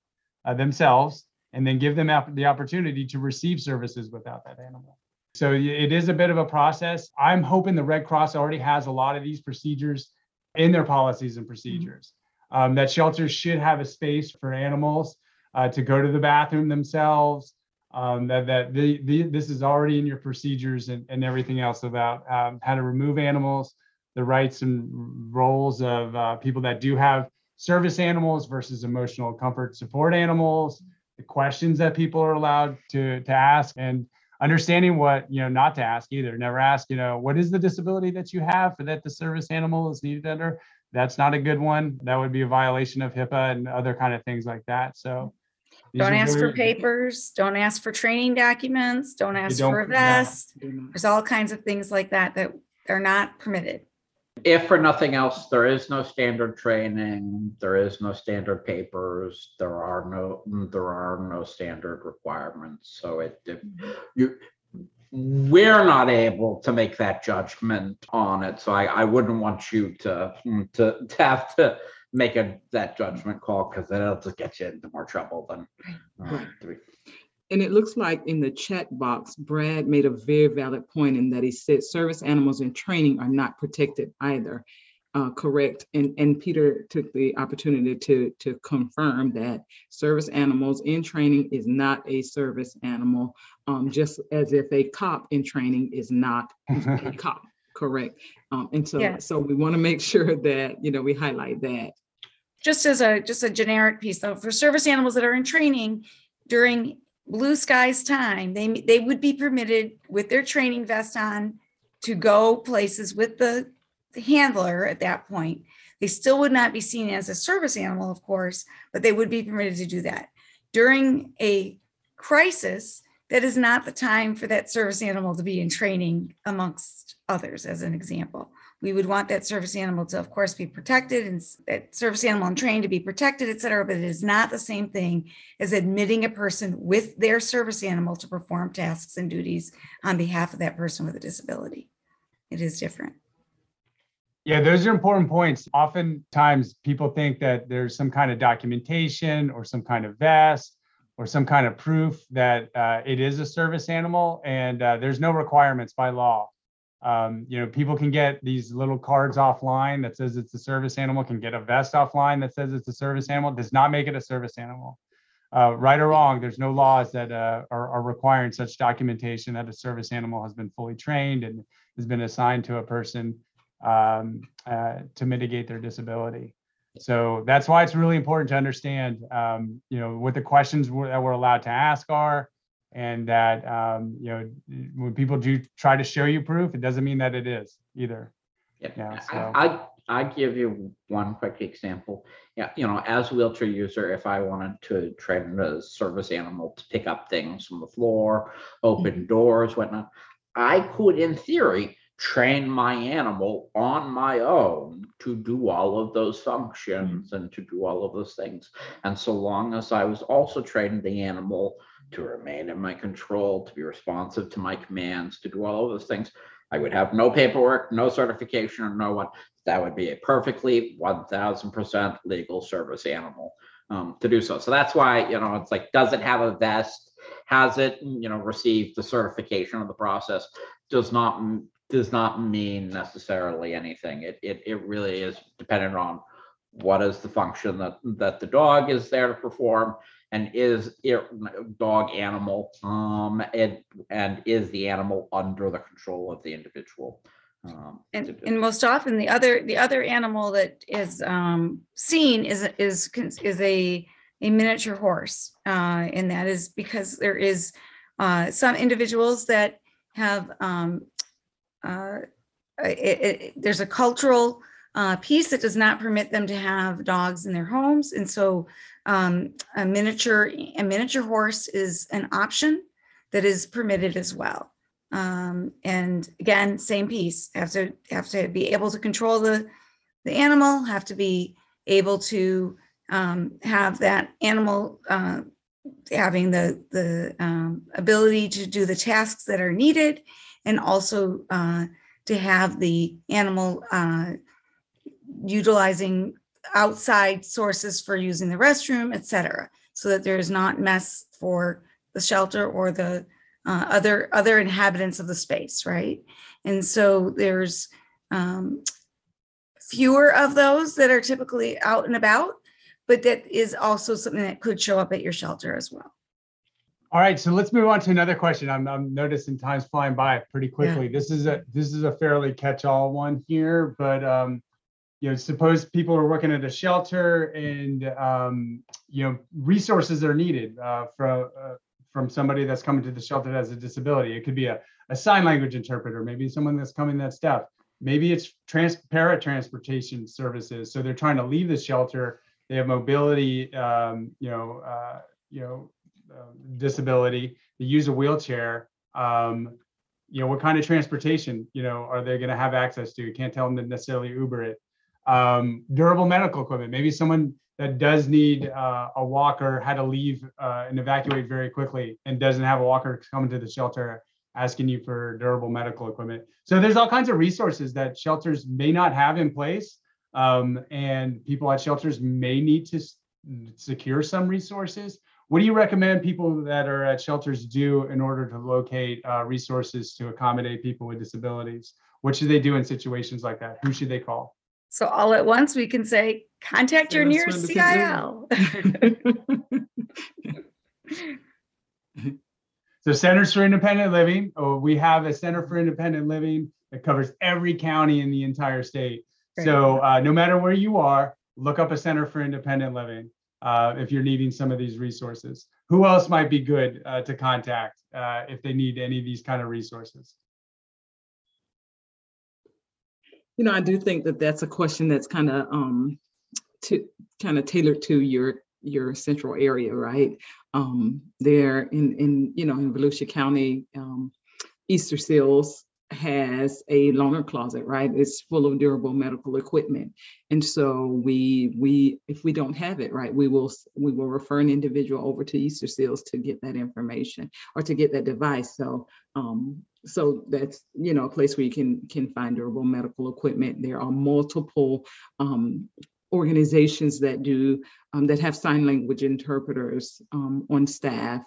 uh, themselves and then give them the opportunity to receive services without that animal. So it is a bit of a process. I'm hoping the Red Cross already has a lot of these procedures in their policies and procedures. Um, that shelters should have a space for animals uh, to go to the bathroom themselves. Um, that that the, the, this is already in your procedures and, and everything else about um, how to remove animals, the rights and roles of uh, people that do have service animals versus emotional comfort support animals, the questions that people are allowed to to ask, and understanding what you know not to ask either. Never ask you know what is the disability that you have for that the service animal is needed under? That's not a good one. That would be a violation of hipaa and other kind of things like that. So don't ask for papers don't ask for training documents don't ask don't, for a vest no. there's all kinds of things like that that are not permitted if for nothing else, there is no standard training, there is no standard papers, there are no, there are no standard requirements. So it, if you, we're not able to make that judgment on it. So I, I wouldn't want you to, to, to have to make a, that judgment call because it'll just get you into more trouble than. uh, to be- And it looks like in the chat box, Brad made a very valid point in that he said service animals in training are not protected either. Uh, correct. And, and Peter took the opportunity to, to confirm that service animals in training is not a service animal, um, just as if a cop in training is not (laughs) a cop. Correct. Um, and so, Yes. so we want to make sure that, you know, we highlight that. Just as a just a generic piece though for service animals that are in training during blue skies time they they would be permitted with their training vest on to go places with the, the handler at that point. They still would not be seen as a service animal of course but they would be permitted to do that. During a crisis that is not the time for that service animal to be in training amongst others as an example we would want that service animal to, of course, be protected and that service animal and trained to be protected, et cetera, but it is not the same thing as admitting a person with their service animal to perform tasks and duties on behalf of that person with a disability. It is different. Yeah, those are important points. Oftentimes, people think that there's some kind of documentation or some kind of vest or some kind of proof that uh, it is a service animal, and uh, there's no requirements by law. Um, you know, people can get these little cards offline that says it's a service animal, can get a vest offline that says it's a service animal, does not make it a service animal. Uh, right or wrong, there's no laws that uh, are, are requiring such documentation that a service animal has been fully trained and has been assigned to a person um, uh, to mitigate their disability. So that's why it's really important to understand, um, you know, what the questions that we're allowed to ask are, and that um, you know when people do try to show you proof, it doesn't mean that it is either. Yeah, Yeah, I- so- I, I give you one quick example. Yeah, you know, as a wheelchair user, if I wanted to train a service animal to pick up things from the floor, open doors, whatnot, I could, in theory, train my animal on my own to do all of those functions and to do all of those things. And so long as I was also training the animal to remain in my control, to be responsive to my commands, to do all of those things, I would have no paperwork, no certification, or no one. That would be a perfectly one thousand percent legal service animal um, to do so. So that's why, you know, it's like, does it have a vest? has it, you know, received the certification of the process does not, does not mean necessarily anything. It, it, it really is dependent on what is the function that, that the dog is there to perform and is it dog animal, um, and, and is the animal under the control of the individual? Um, And, and most often the other, the other animal that is um, seen is, is, is a, a miniature horse. Uh, and that is because there is uh, some individuals that have, um, uh, it, it, there's a cultural uh, piece that does not permit them to have dogs in their homes. And so um, a miniature, a miniature horse is an option that is permitted as well. Um, and again, same piece, have to, have to be able to control the, the animal, have to be able to, um, have that animal, uh, having the, the, um, ability to do the tasks that are needed and also, uh, to have the animal, uh, utilizing outside sources for using the restroom, et cetera, so that there is not mess for the shelter or the, uh, other other inhabitants of the space, right? And so there's um, fewer of those that are typically out and about, but that is also something that could show up at your shelter as well. All right, so let's move on to another question. I'm, I'm noticing time's flying by pretty quickly. This is a, this is a fairly catch-all one here, but, um, you know, suppose people are working at a shelter and, um, you know, resources are needed, uh, from, uh, from somebody that's coming to the shelter that has a disability. It could be a, a sign language interpreter, maybe someone that's coming that's deaf. Maybe it's trans, para transportation services. So they're trying to leave the shelter. They have mobility, um, you know, uh, you know, um, disability, they use a wheelchair. Um, you know, what kind of transportation, you know, are they going to have access to? You can't tell them to necessarily Uber it. Um, durable medical equipment. Maybe someone that does need uh, a walker had to leave uh, and evacuate very quickly and doesn't have a walker coming to the shelter asking you for durable medical equipment. So there's all kinds of resources that shelters may not have in place. Um, and people at shelters may need to s- secure some resources. What do you recommend people that are at shelters do in order to locate uh, resources to accommodate people with disabilities? What should they do in situations like that? Who should they call? So all at once, we can say, contact your nearest CIL. (laughs) So Centers for Independent Living, oh, we have a Center for Independent Living that covers every county in the entire state. So uh, no matter where you are, look up a Center for Independent Living uh, if you're needing some of these resources. Who else might be good uh, to contact uh, if they need any of these kind of resources? You know, I do think that that's a question that's kind of um to kind of tailored to your your central area, right? Um, there in in you know in Volusia County, um, Easter Seals has a loaner closet, right? It's full of durable medical equipment, and so we we if we don't have it, right, we will we will refer an individual over to Easter Seals to get that information or to get that device. So um, so that's you know a place where you can can find durable medical equipment. There are multiple um, organizations that do um, that have sign language interpreters um, on staff.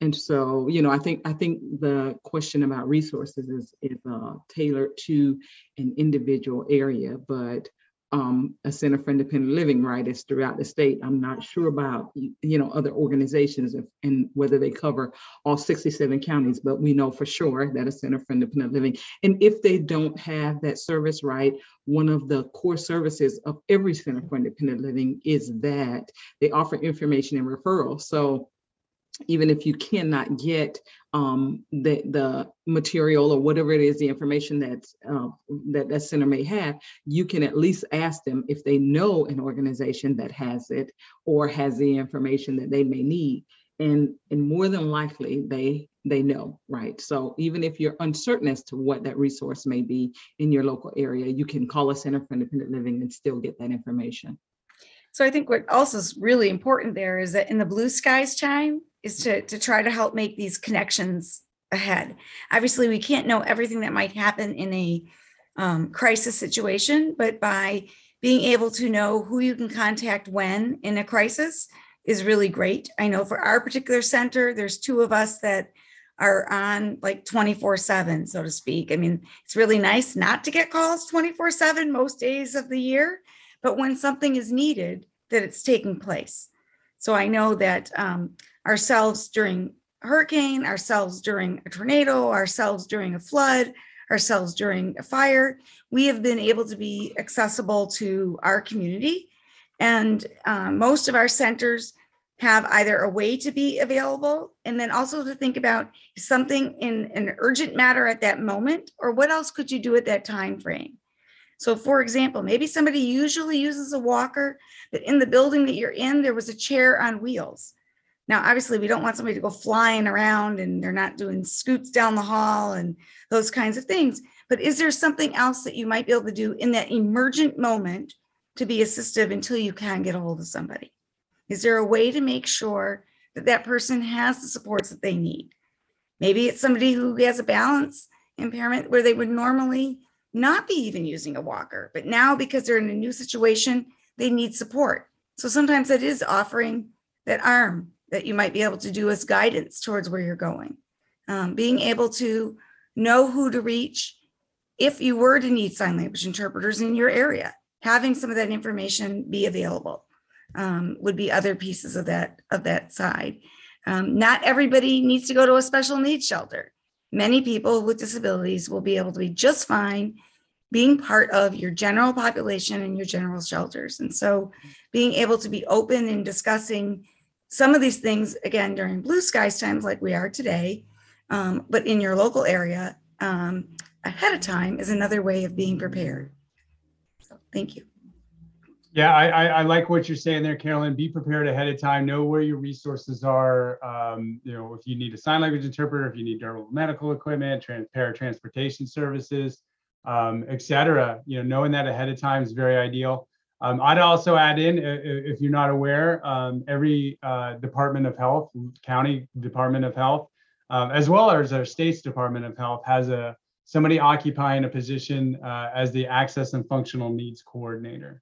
And so, you know, I think I think the question about resources is is uh, tailored to an individual area, but um, a Center for Independent Living, right, is throughout the state. I'm not sure about you know other organizations if, and whether they cover all 67 counties, but we know for sure that a Center for Independent Living. And if they don't have that service right, one of the core services of every Center for Independent Living is that they offer information and referral. So even if you cannot get um, the the material or whatever it is, the information that's uh, that that center may have, you can at least ask them if they know an organization that has it or has the information that they may need. And and more than likely they they know right? So even if you're uncertain as to what that resource may be in your local area you can call a center for independent living and still get that information So I think what also is really important there is that in the blue skies time is to, to try to help make these connections ahead. Obviously, we can't know everything that might happen in a um, crisis situation, but by being able to know who you can contact when in a crisis, is really great. I know for our particular center, there's two of us that are on like 24 7, so to speak. I mean, it's really nice not to get calls 24 7 most days of the year, but when something is needed, that it's taking place. So I know that um, ourselves during hurricane, ourselves during a tornado, ourselves during a flood, ourselves during a fire, we have been able to be accessible to our community. And uh, most of our centers have either a way to be available and then also to think about something in an urgent matter at that moment or what else could you do at that time frame so for example maybe somebody usually uses a walker but in the building that you're in there was a chair on wheels. Now obviously we don't want somebody to go flying around and they're not doing scoots down the hall and those kinds of things. But is there something else that you might be able to do in that emergent moment to be assistive until you can get a hold of somebody? Is there a way to make sure that that person has the supports that they need? Maybe it's somebody who has a balance impairment where they would normally not be even using a walker, but now because they're in a new situation, they need support. So sometimes it is offering that arm that you might be able to do as guidance towards where you're going. Um, being able to know who to reach if you were to need sign language interpreters in your area, having some of that information be available um, would be other pieces of that of that side. Um, not everybody needs to go to a special needs shelter. Many people with disabilities will be able to be just fine being part of your general population and your general shelters. And so being able to be open and discussing some of these things again during blue skies times like we are today, um, but in your local area um, ahead of time is another way of being prepared. So thank you. Yeah, I, I, I like what you're saying there, Carolyn. Be prepared ahead of time. Know where your resources are. Um, you know, if you need a sign language interpreter, if you need durable medical equipment, trans, paratransportation services, um, et cetera. You know, knowing that ahead of time is very ideal. Um, I'd also add in, if you're not aware, um, every uh, Department of Health, County Department of Health, um, as well as our state's Department of Health, has a somebody occupying a position uh, as the Access and Functional Needs Coordinator.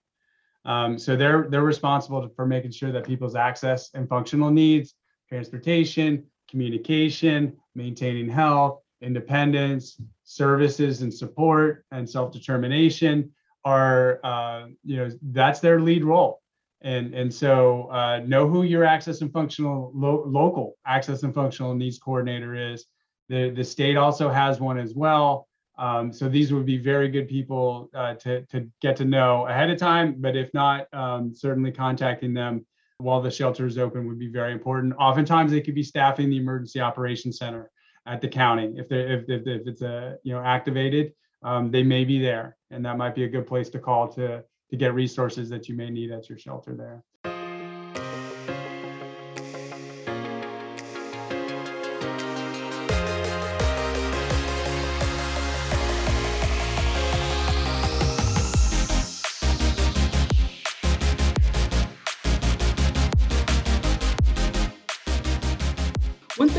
Um, so they're they're responsible for making sure that people's access and functional needs, transportation, communication, maintaining health, independence, services and support, and self-determination are uh, you know that's their lead role. And and so uh, know who your access and functional lo- local access and functional needs coordinator is. The the state also has one as well. Um, so these would be very good people uh, to, to get to know ahead of time, but if not, um, certainly contacting them while the shelter is open would be very important. Oftentimes they could be staffing the emergency operations center at the county. If they if, if, if it's a you know activated, um, they may be there, and that might be a good place to call to to get resources that you may need at your shelter there.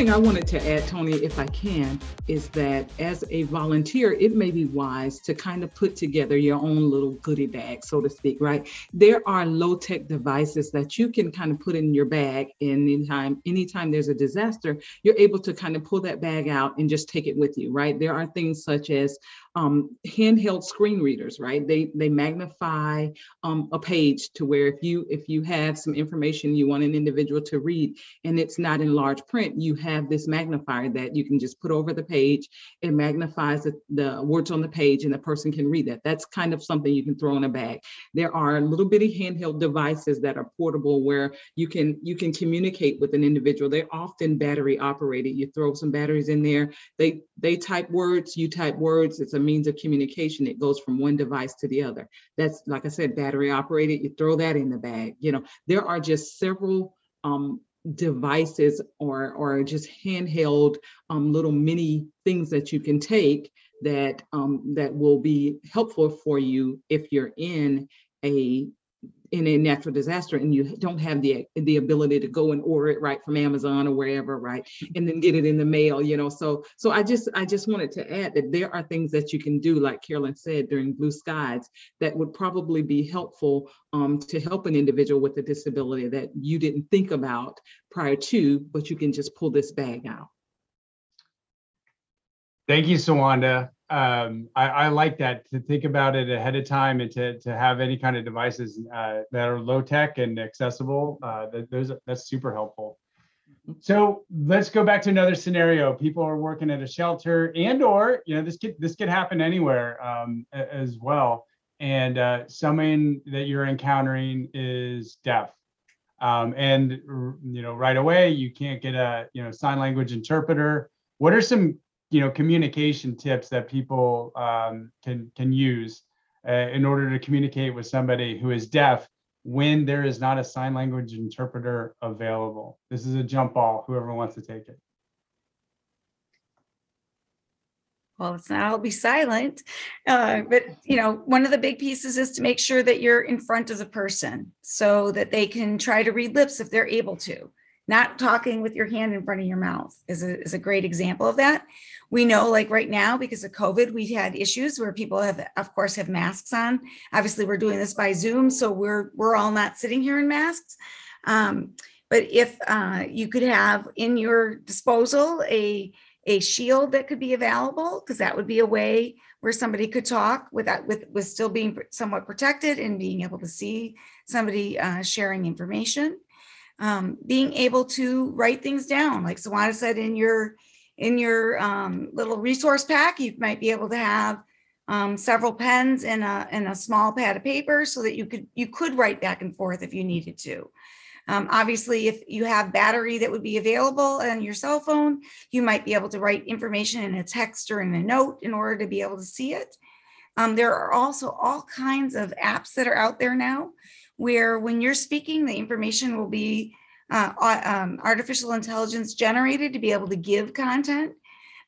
Thing I wanted to add, Tony, if I can, is that as a volunteer, it may be wise to kind of put together your own little goodie bag, so to speak, right? There are low-tech devices that you can kind of put in your bag and anytime, anytime there's a disaster, you're able to kind of pull that bag out and just take it with you, right? There are things such as um, handheld screen readers, right? They they magnify um, a page to where if you if you have some information you want an individual to read and it's not in large print, you have this magnifier that you can just put over the page. It magnifies the, the words on the page and the person can read that. That's kind of something you can throw in a bag. There are little bitty handheld devices that are portable where you can you can communicate with an individual. They're often battery operated. You throw some batteries in there. They they type words, you type words. It's a means of communication. It goes from one device to the other. That's like I said, battery operated. You throw that in the bag. You know, there are just several um, devices or or just handheld um, little mini things that you can take that um, that will be helpful for you if you're in a in a natural disaster and you don't have the the ability to go and order it right from Amazon or wherever, right, and then get it in the mail, you know. So so I just I just wanted to add that there are things that you can do, like Carolyn said, during Blue Skies, that would probably be helpful um, to help an individual with a disability that you didn't think about prior to, but you can just pull this bag out. Thank you, Sawanda. Um, I, I like that to think about it ahead of time and to, to have any kind of devices uh, that are low tech and accessible. Uh, that, those that's super helpful. So let's go back to another scenario. People are working at a shelter, and or you know this could this could happen anywhere um, as well. And uh, someone that you're encountering is deaf, um, and you know right away you can't get a you know sign language interpreter. What are some you know communication tips that people um, can can use uh, in order to communicate with somebody who is deaf when there is not a sign language interpreter available this is a jump ball whoever wants to take it Well, it's not all be silent, uh, but you know, one of the big pieces is to make sure that you're in front of the person so that they can try to read lips if they're able to. Not talking with your hand in front of your mouth is a, is a great example of that. We know, like right now, because of COVID, we've had issues where people have, of course, have masks on. Obviously, we're doing this by Zoom, so we're we're all not sitting here in masks. Um, but if uh, you could have in your disposal a a shield that could be available because that would be a way where somebody could talk without with with still being somewhat protected and being able to see somebody uh, sharing information um, being able to write things down like Sawanda said in your in your um, little resource pack you might be able to have um, several pens and a and a small pad of paper so that you could you could write back and forth if you needed to um, obviously, if you have battery that would be available on your cell phone, you might be able to write information in a text or in a note in order to be able to see it. Um, there are also all kinds of apps that are out there now where when you're speaking, the information will be uh, um, artificial intelligence generated to be able to give content.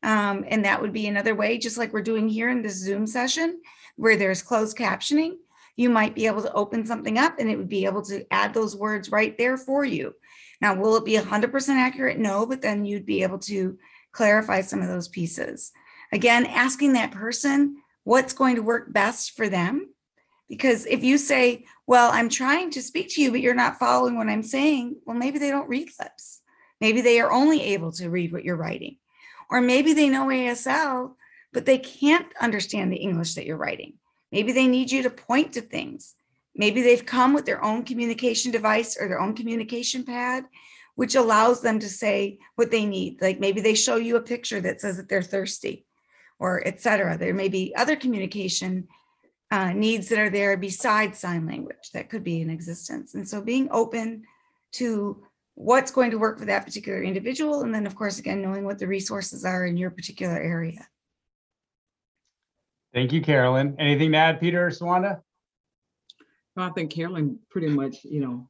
Um, and that would be another way, just like we're doing here in this Zoom session, where there's closed captioning you might be able to open something up and it would be able to add those words right there for you. Now, will it be 100% accurate? No, but then you'd be able to clarify some of those pieces. Again, asking that person what's going to work best for them. Because if you say, Well, I'm trying to speak to you, but you're not following what I'm saying, well, maybe they don't read lips. Maybe they are only able to read what you're writing. Or maybe they know ASL, but they can't understand the English that you're writing. Maybe they need you to point to things. Maybe they've come with their own communication device or their own communication pad, which allows them to say what they need. Like maybe they show you a picture that says that they're thirsty or et cetera. There may be other communication uh, needs that are there besides sign language that could be in existence. And so being open to what's going to work for that particular individual. And then, of course, again, knowing what the resources are in your particular area. thank you carolyn anything to add peter or sawanda I think Carolyn pretty much, you know,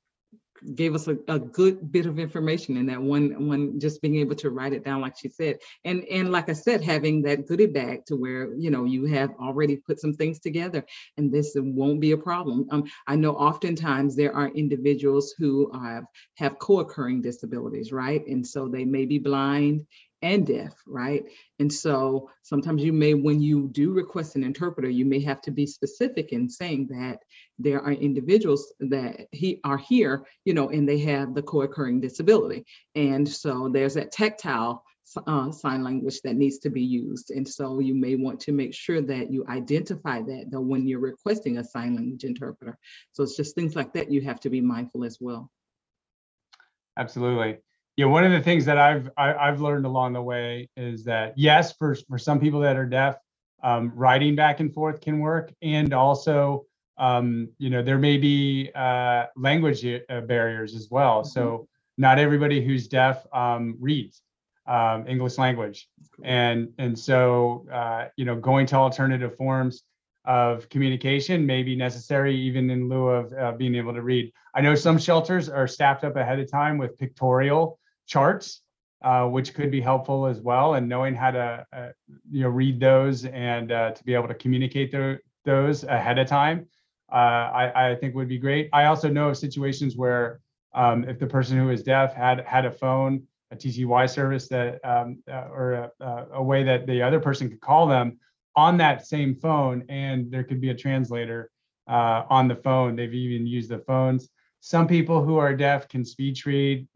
gave us a, a good bit of information in that one, one, just being able to write it down like she said. And, and like I said, having that goodie bag to where, you know, you have already put some things together and this won't be a problem. Um, I know oftentimes there are individuals who have, have co-occurring disabilities, right? And so they may be blind and deaf, right? And so sometimes you may, when you do request an interpreter, you may have to be specific in saying that there are individuals that he are here, you know, and they have the co-occurring disability. And so there's that tactile uh, sign language that needs to be used. And so you may want to make sure that you identify that though when you're requesting a sign language interpreter. So it's just things like that you have to be mindful as well. Absolutely. Yeah, one of the things that I've I, I've learned along the way is that yes, for for some people that are deaf, um, writing back and forth can work, and also um, you know there may be uh, language uh, barriers as well. So not everybody who's deaf um, reads um, English language, and and so uh, you know going to alternative forms of communication may be necessary even in lieu of uh, being able to read. I know some shelters are staffed up ahead of time with pictorial charts, uh, which could be helpful as well. And knowing how to, uh, you know, read those and uh, to be able to communicate tho- those ahead of time uh, I, I think would be great. I also know of situations where um, if the person who is deaf had had a phone, a TTY service that um, uh, or a, a way that the other person could call them on that same phone, and there could be a translator uh, on the phone. They've even used the phones. Some people who are deaf can speech read,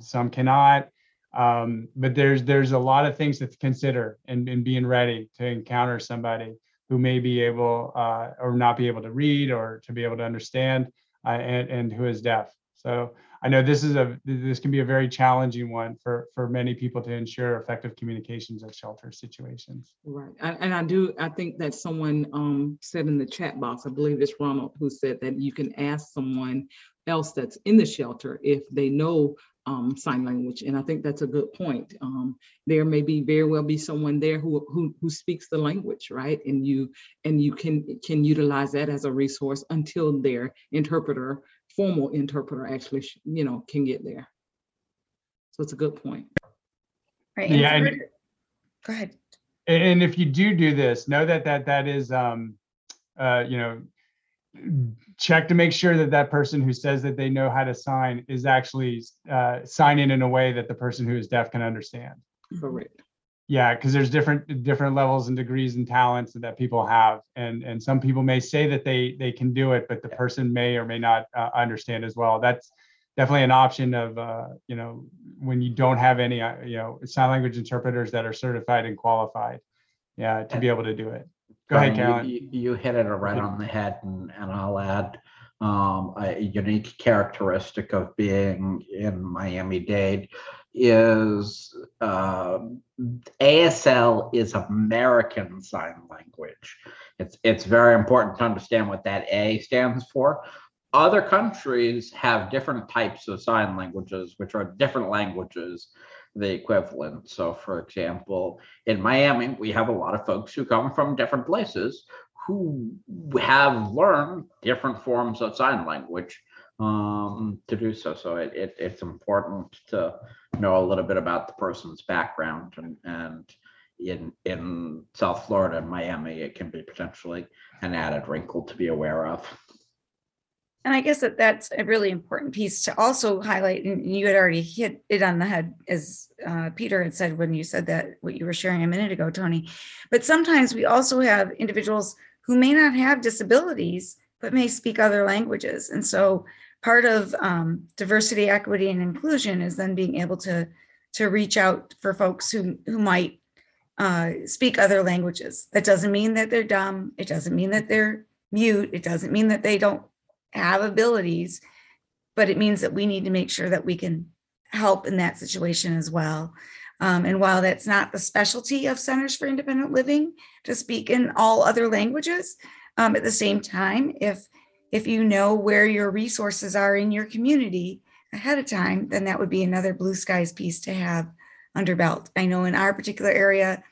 some cannot. Um, but there's there's a lot of things to consider and in, in being ready to encounter somebody who may be able uh, or not be able to read or to be able to understand uh, and, and who is deaf. So I know this is a this can be a very challenging one for for many people to ensure effective communications at shelter situations. Right, and I do. I think that someone um, said in the chat box. I believe it's Ronald who said that you can ask someone else that's in the shelter if they know um, sign language, and I think that's a good point. Um, there may be very well be someone there who, who who speaks the language, right? And you and you can can utilize that as a resource until their interpreter, formal interpreter, actually you know can get there. So it's a good point. Right. Yeah, and and- Go ahead. And if you do do this, know that that that is, um, uh, you know, check to make sure that that person who says that they know how to sign is actually uh, signing in a way that the person who is deaf can understand. Correct. Yeah, because there's different different levels and degrees and talents that people have, and and some people may say that they they can do it, but the person may or may not uh, understand as well. That's definitely an option of uh, you know when you don't have any uh, you know sign language interpreters that are certified and qualified, yeah, to be able to do it. Go ahead, Brian, Carolyn. You, you hit it right on the head and, and I'll add um, a unique characteristic of being in Miami-Dade is uh, ASL is American Sign Language. It's, it's very important to understand what that A stands for. Other countries have different types of sign languages, which are different languages, the equivalent. So for example, in Miami, we have a lot of folks who come from different places who have learned different forms of sign language um, to do so. So it, it, it's important to know a little bit about the person's background and, and in, in South Florida and Miami, it can be potentially an added wrinkle to be aware of. And I guess that that's a really important piece to also highlight, and you had already hit it on the head, as uh, Peter had said when you said that, what you were sharing a minute ago, Tony. But sometimes we also have individuals who may not have disabilities, but may speak other languages. And so part of um, diversity, equity, and inclusion is then being able to, to reach out for folks who, who might uh, speak other languages. That doesn't mean that they're dumb. It doesn't mean that they're mute. It doesn't mean that they don't have abilities, but it means that we need to make sure that we can help in that situation as well. Um, and while that's not the specialty of Centers for Independent Living to speak in all other languages, um, at the same time, if if you know where your resources are in your community ahead of time, then that would be another blue skies piece to have under belt. I know in our particular area,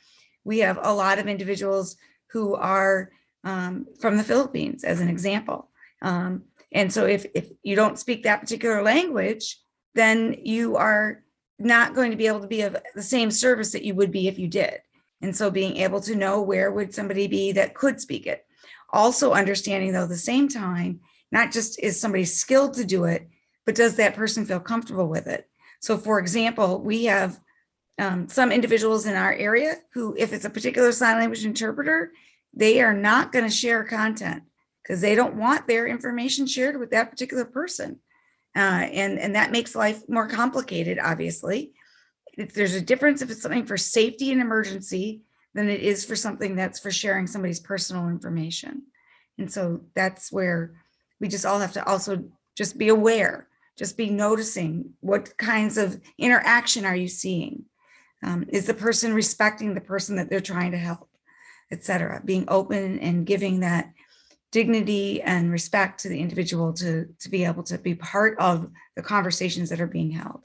we have a lot of individuals who are um, from the Philippines, as an example. Um, and so if, if you don't speak that particular language, then you are not going to be able to be of the same service that you would be if you did. And so being able to know where would somebody be that could speak it. Also understanding though, at the same time, not just is somebody skilled to do it, but does that person feel comfortable with it? So for example, we have um, some individuals in our area who, if it's a particular sign language interpreter, they are not going to share content because they don't want their information shared with that particular person. Uh, and, and that makes life more complicated, obviously. If there's a difference if it's something for safety and emergency than it is for something that's for sharing somebody's personal information. And so that's where we just all have to also just be aware, just be noticing what kinds of interaction are you seeing? Um, is the person respecting the person that they're trying to help, et cetera, being open and giving that dignity and respect to the individual to, to be able to be part of the conversations that are being held.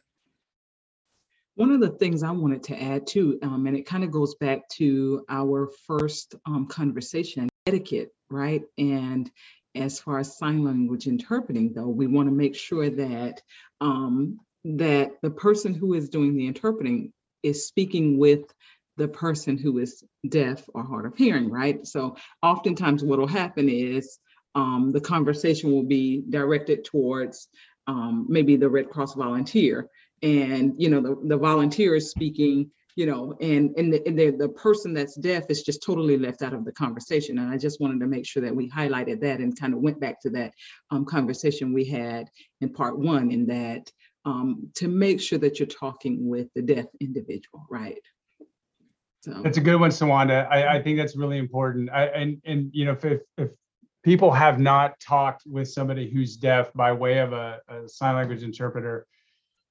One of the things I wanted to add too, um, and it kind of goes back to our first um, conversation, etiquette, right? And as far as sign language interpreting, though, we want to make sure that um, that the person who is doing the interpreting is speaking with the person who is deaf or hard of hearing, right? So oftentimes what will happen is um, the conversation will be directed towards um, maybe the Red Cross volunteer. And, you know, the, the volunteer is speaking, you know, and, and, the, and the, the person that's deaf is just totally left out of the conversation. And I just wanted to make sure that we highlighted that and kind of went back to that um, conversation we had in part one in that um, to make sure that you're talking with the deaf individual, right? So, That's a good one, Sawanda. I, I think that's really important. I, and, and, you know, if, if, if people have not talked with somebody who's deaf by way of a, a sign language interpreter,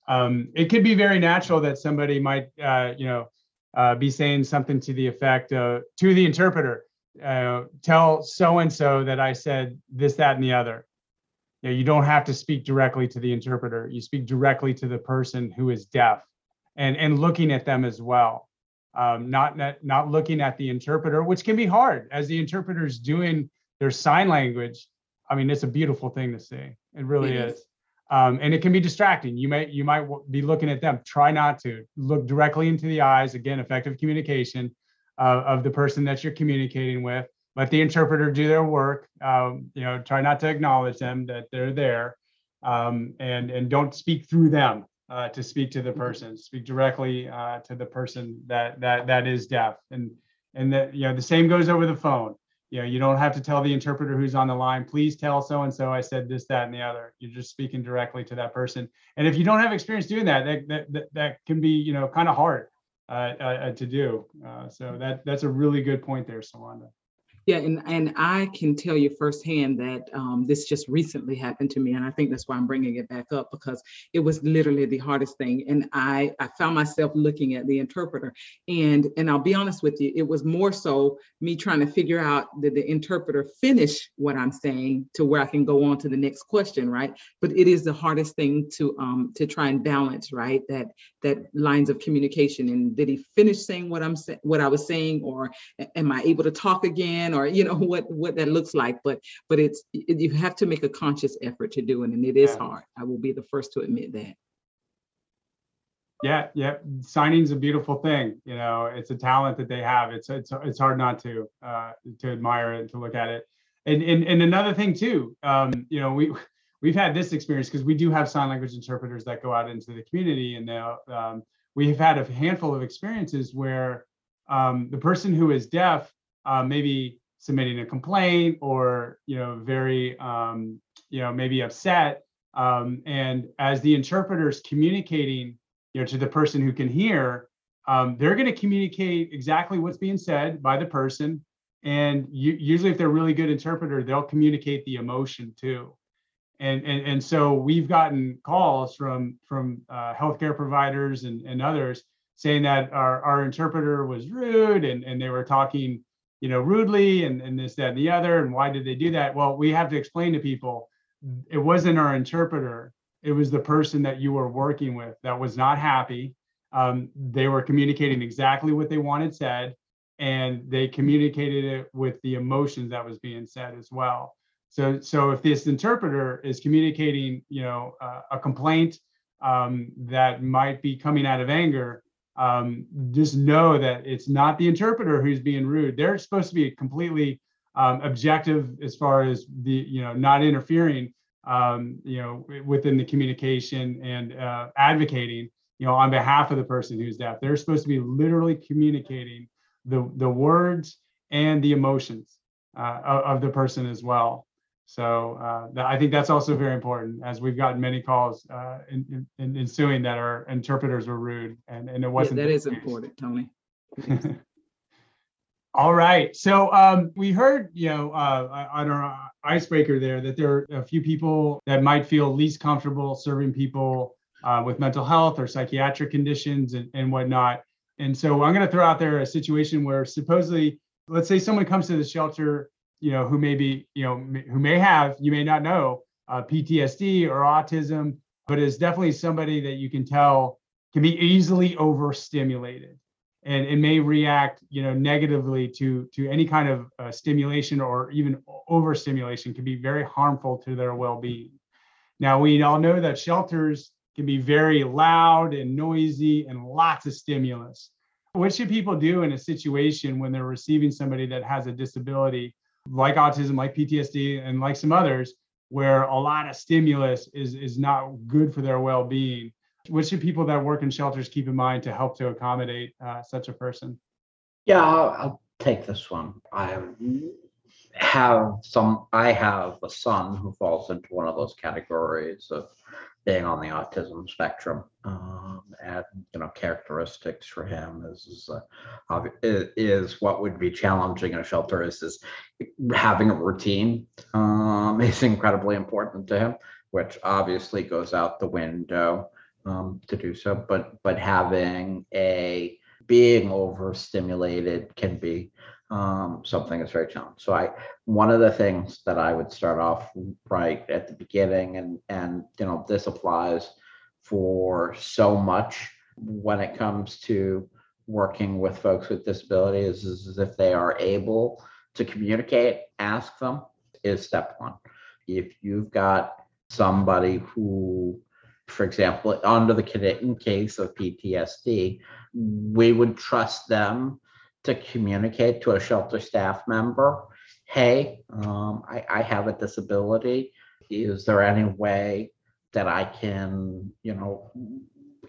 um, it could be very natural that somebody might, uh, you know, uh, be saying something to the effect uh, to the interpreter, uh, tell so-and-so that I said this, that, and the other. You know, you don't have to speak directly to the interpreter. You speak directly to the person who is deaf and, and looking at them as well um, not, not not looking at the interpreter, which can be hard as the interpreter is doing their sign language. I mean, it's a beautiful thing to see. It really It is. is. Um, and it can be distracting. You may you might be looking at them. Try not to look directly into the eyes. Again, effective communication uh, of the person that you're communicating with. Let the interpreter do their work. Um, you know, try not to acknowledge them that they're there, um, and and don't speak through them uh, to speak to the person. Speak directly uh, to the person that that that is deaf, and and that you know the same goes over the phone. You know, you don't have to tell the interpreter who's on the line. Please tell so and so I said this, that, and the other. You're just speaking directly to that person. And if you don't have experience doing that, that that that, that can be you know kind of hard uh, uh, to do. Uh, so that that's a really good point there, Sawanda. Yeah, and, and I can tell you firsthand that um, this just recently happened to me. And I think that's why I'm bringing it back up because it was literally the hardest thing. And I, I found myself looking at the interpreter. And, and I'll be honest with you, it was more so me trying to figure out that the interpreter finish what I'm saying to where I can go on to the next question, right? But it is the hardest thing to um, to try and balance, right? That that lines of communication. And did he finish saying what I'm saying, what I was saying, or am I able to talk again, or you know (laughs) what what that looks like? But but it's it- you have to make a conscious effort to do it, and it is Yeah. hard. I will be the first to admit that. Yeah, yeah. Signing's a beautiful thing. You know, it's a talent that they have. It's it's it's hard not to uh, to admire it, and to look at it. And and and another thing too, um, you know, we (laughs) we've had this experience because we do have sign language interpreters that go out into the community, and now um, we've had a handful of experiences where um, the person who is deaf uh, maybe submitting a complaint or you know very um, you know maybe upset, um, and as the interpreter's communicating you know, to the person who can hear, um, they're going to communicate exactly what's being said by the person. And you, usually, if they're really good interpreter, they'll communicate the emotion too. And and and so we've gotten calls from from uh, healthcare providers and, and others saying that our, our interpreter was rude and, and they were talking, you know, rudely and, and this, that, and the other. And why did they do that? Well, we have to explain to people it wasn't our interpreter it was the person that you were working with that was not happy. Um, they were communicating exactly what they wanted said, and they communicated it with the emotions that was being said as well. So, so if this interpreter is communicating, you know, uh, a complaint um, that might be coming out of anger, um, just know that it's not the interpreter who's being rude. They're supposed to be completely um, objective as far as the, you know, not interfering um, you know, within the communication and uh, advocating, you know, on behalf of the person who's deaf. They're supposed to be literally communicating the the words and the emotions uh, of, of the person as well. So uh, that, I think that's also very important, as we've gotten many calls uh, in, in, in ensuing that our interpreters were rude, and, and it wasn't. that the is important, Tony. (laughs) All right. So um, we heard, you know, uh, on our icebreaker there that there are a few people that might feel least comfortable serving people uh, with mental health or psychiatric conditions and, and whatnot. And so I'm going to throw out there a situation where supposedly, let's say someone comes to the shelter, you know, who may be, you know, who may have, you may not know, uh, PTSD or autism, but is definitely somebody that you can tell can be easily overstimulated. And it may react you know negatively to to any kind of uh, stimulation or even overstimulation can be very harmful to their well-being. Now we all know that shelters can be very loud and noisy and lots of stimulus. What should people do in a situation when they're receiving somebody that has a disability like autism, like PTSD, and like some others, where a lot of stimulus is is not good for their well-being. What should people that work in shelters keep in mind to help to accommodate uh, such a person? Yeah, I'll, I'll take this one. I have some. I have a son who falls into one of those categories of being on the autism spectrum, um, and you know, characteristics for him is uh, is what would be challenging in a shelter is is having a routine um, (laughs) is incredibly important to him, which obviously goes out the window um, to do so. But but having a being overstimulated can be um, something that's very challenging. So I, one of the things that I would start off right at the beginning, and and you know this applies for so much when it comes to working with folks with disabilities, is, is if they are able to communicate, ask them is step one. If you've got somebody who, for example, under the case of PTSD, we would trust them to communicate to a shelter staff member, hey, um, I, I have a disability. Is there any way that I can, you know,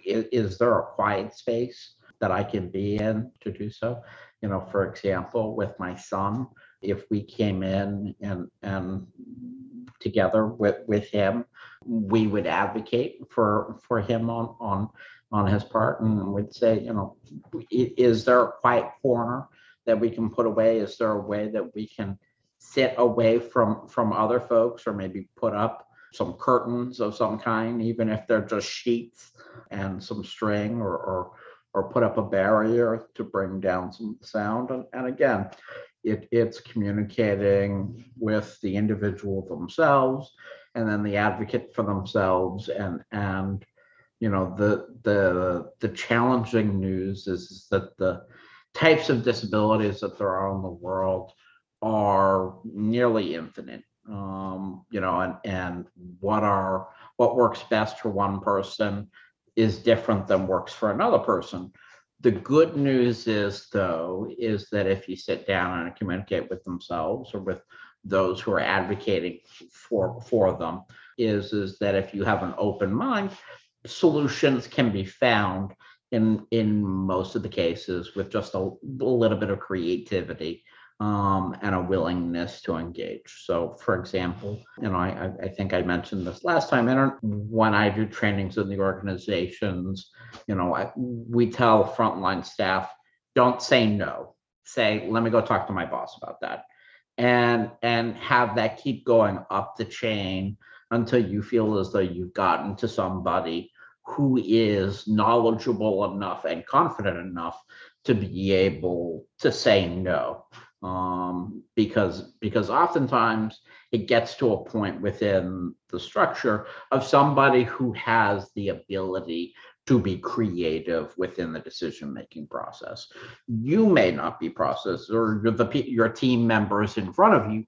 is, is there a quiet space that I can be in to do so? You know, for example, with my son, if we came in and and together with with him, we would advocate for for him on on on his part and would say, you know, is there a quiet corner that we can put away? Is there a way that we can sit away from from other folks or maybe put up some curtains of some kind, even if they're just sheets and some string or or, or put up a barrier to bring down some sound. And, and again, it, it's communicating with the individual themselves and then the advocate for themselves and and you know the the the challenging news is that the types of disabilities that there are in the world are nearly infinite. Um, you know and and what are what works best for one person is different than works for another person. The good news is though is that if you sit down and communicate with themselves or with those who are advocating for for them is is that if you have an open mind solutions can be found in in most of the cases with just a, a little bit of creativity um, and a willingness to engage. So, for example, you know, I, I think I mentioned this last time. And when I do trainings in the organizations, you know, I, we tell frontline staff, don't say no. Say, let me go talk to my boss about that, and and have that keep going up the chain until you feel as though you've gotten to somebody who is knowledgeable enough and confident enough to be able to say no. Um, because because oftentimes it gets to a point within the structure of somebody who has the ability to be creative within the decision making process. You may not be processed or the your team members in front of you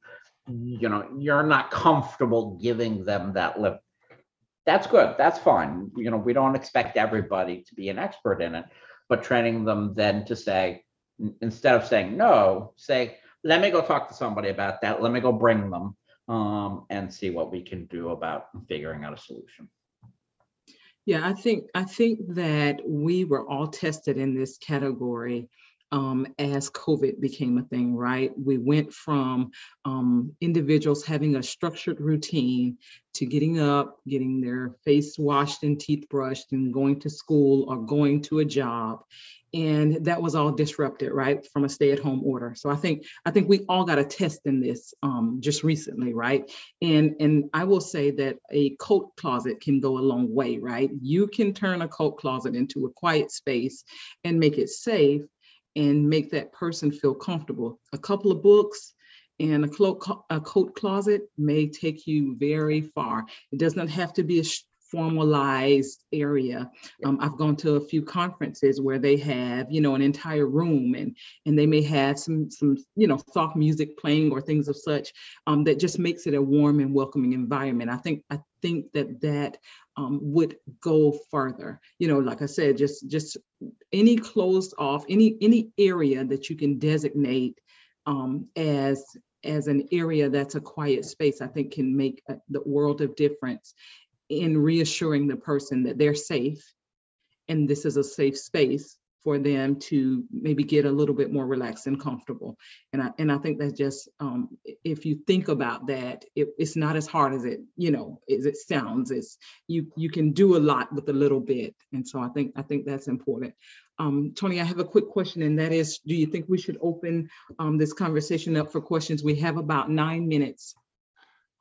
you know you're not comfortable giving them that that's good. That's fine. You know, we don't expect everybody to be an expert in it, but training them then to say, instead of saying no, say, let me go talk to somebody about that. Let me go bring them um, and see what we can do about figuring out a solution. Yeah, I think I think that we were all tested in this category um, as COVID became a thing, right? We went from um, individuals having a structured routine to getting up, getting their face washed and teeth brushed, and going to school or going to a job. And that was all disrupted, right, from a stay-at-home order. So I think I think we all got a test in this um, just recently, right? And and I will say that a coat closet can go a long way, right? You can turn a coat closet into a quiet space and make it safe and make that person feel comfortable. A couple of books and a, clo- a coat closet may take you very far. It does not have to be a formalized area. Um, I've gone to a few conferences where they have, you know, an entire room and and they may have some some, you know, soft music playing or things of such um, that just makes it a warm and welcoming environment. I think I think that that um, would go further. You know, like I said, just just any closed off any any area that you can designate um, as as an area that's a quiet space, I think can make a- the world of difference in reassuring the person that they're safe and this is a safe space for them to maybe get a little bit more relaxed and comfortable. And I, and I think that just, um, if you think about that, it, it's not as hard as it, you know, as it sounds. It's, you, you can do a lot with a little bit. And so I think, I think that's important. Um, Tony, I have a quick question and that is, do you think we should open, um, this conversation up for questions? We have about nine minutes.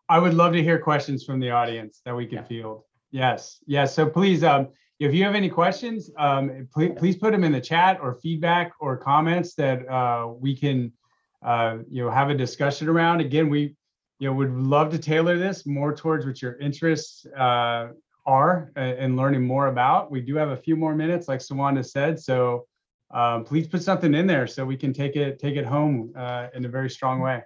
I would love to hear questions from the audience that we can Yeah. field. Yes, yes. So please, um, if you have any questions, um, please, please put them in the chat or feedback or comments that, uh, we can, uh, you know, have a discussion around. Again, we, you know, would love to tailor this more towards what your interests, uh, are and learning more about. We do have a few more minutes, like Sawanda said, so, um, please put something in there so we can take it, take it home, uh, in a very strong way.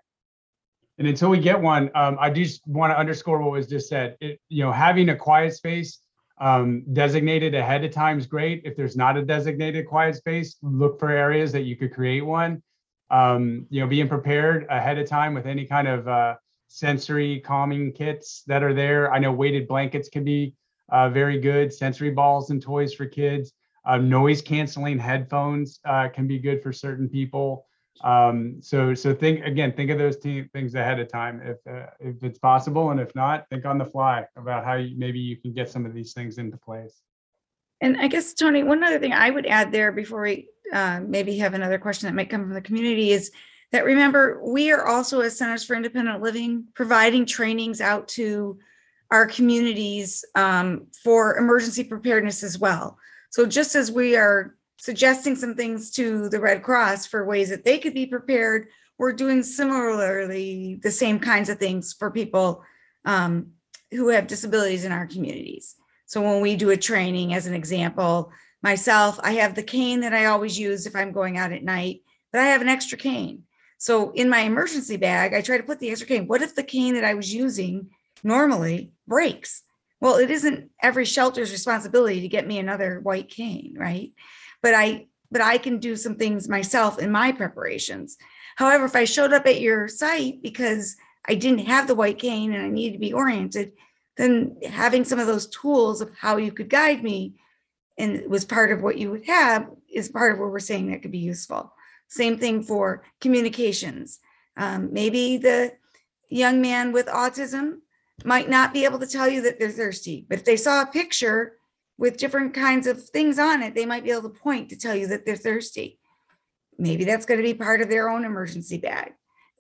And until we get one, um, I do just want to underscore what was just said. It, you know, having a quiet space um, designated ahead of time is great. If there's not a designated quiet space, look for areas that you could create one. Um, you know, being prepared ahead of time with any kind of uh, sensory calming kits that are there. I know weighted blankets can be uh, very good. Sensory balls and toys for kids. Uh, noise canceling headphones uh, can be good for certain people. Um, so, so think, again, think of those te- things ahead of time if, uh, if it's possible. And if not, think on the fly about how you, maybe you can get some of these things into place. And I guess, Tony, one other thing I would add there before we uh, maybe have another question that might come from the community is that remember, we are also as Centers for Independent Living providing trainings out to our communities um, for emergency preparedness as well. So just as we are suggesting some things to the Red Cross for ways that they could be prepared, we're doing similarly the same kinds of things for people um, who have disabilities in our communities. So when we do a training, as an example, myself, I have the cane that I always use if I'm going out at night, but I have an extra cane. So in my emergency bag, I try to put the extra cane. What if the cane that I was using normally breaks? Well, it isn't every shelter's responsibility to get me another white cane, right? But I but I can do some things myself in my preparations. However, if I showed up at your site because I didn't have the white cane and I needed to be oriented, then having some of those tools of how you could guide me and was part of what you would have is part of what we're saying that could be useful. Same thing for communications. Um, maybe the young man with autism might not be able to tell you that they're thirsty, but if they saw a picture with different kinds of things on it, they might be able to point to tell you that they're thirsty. Maybe that's going to be part of their own emergency bag.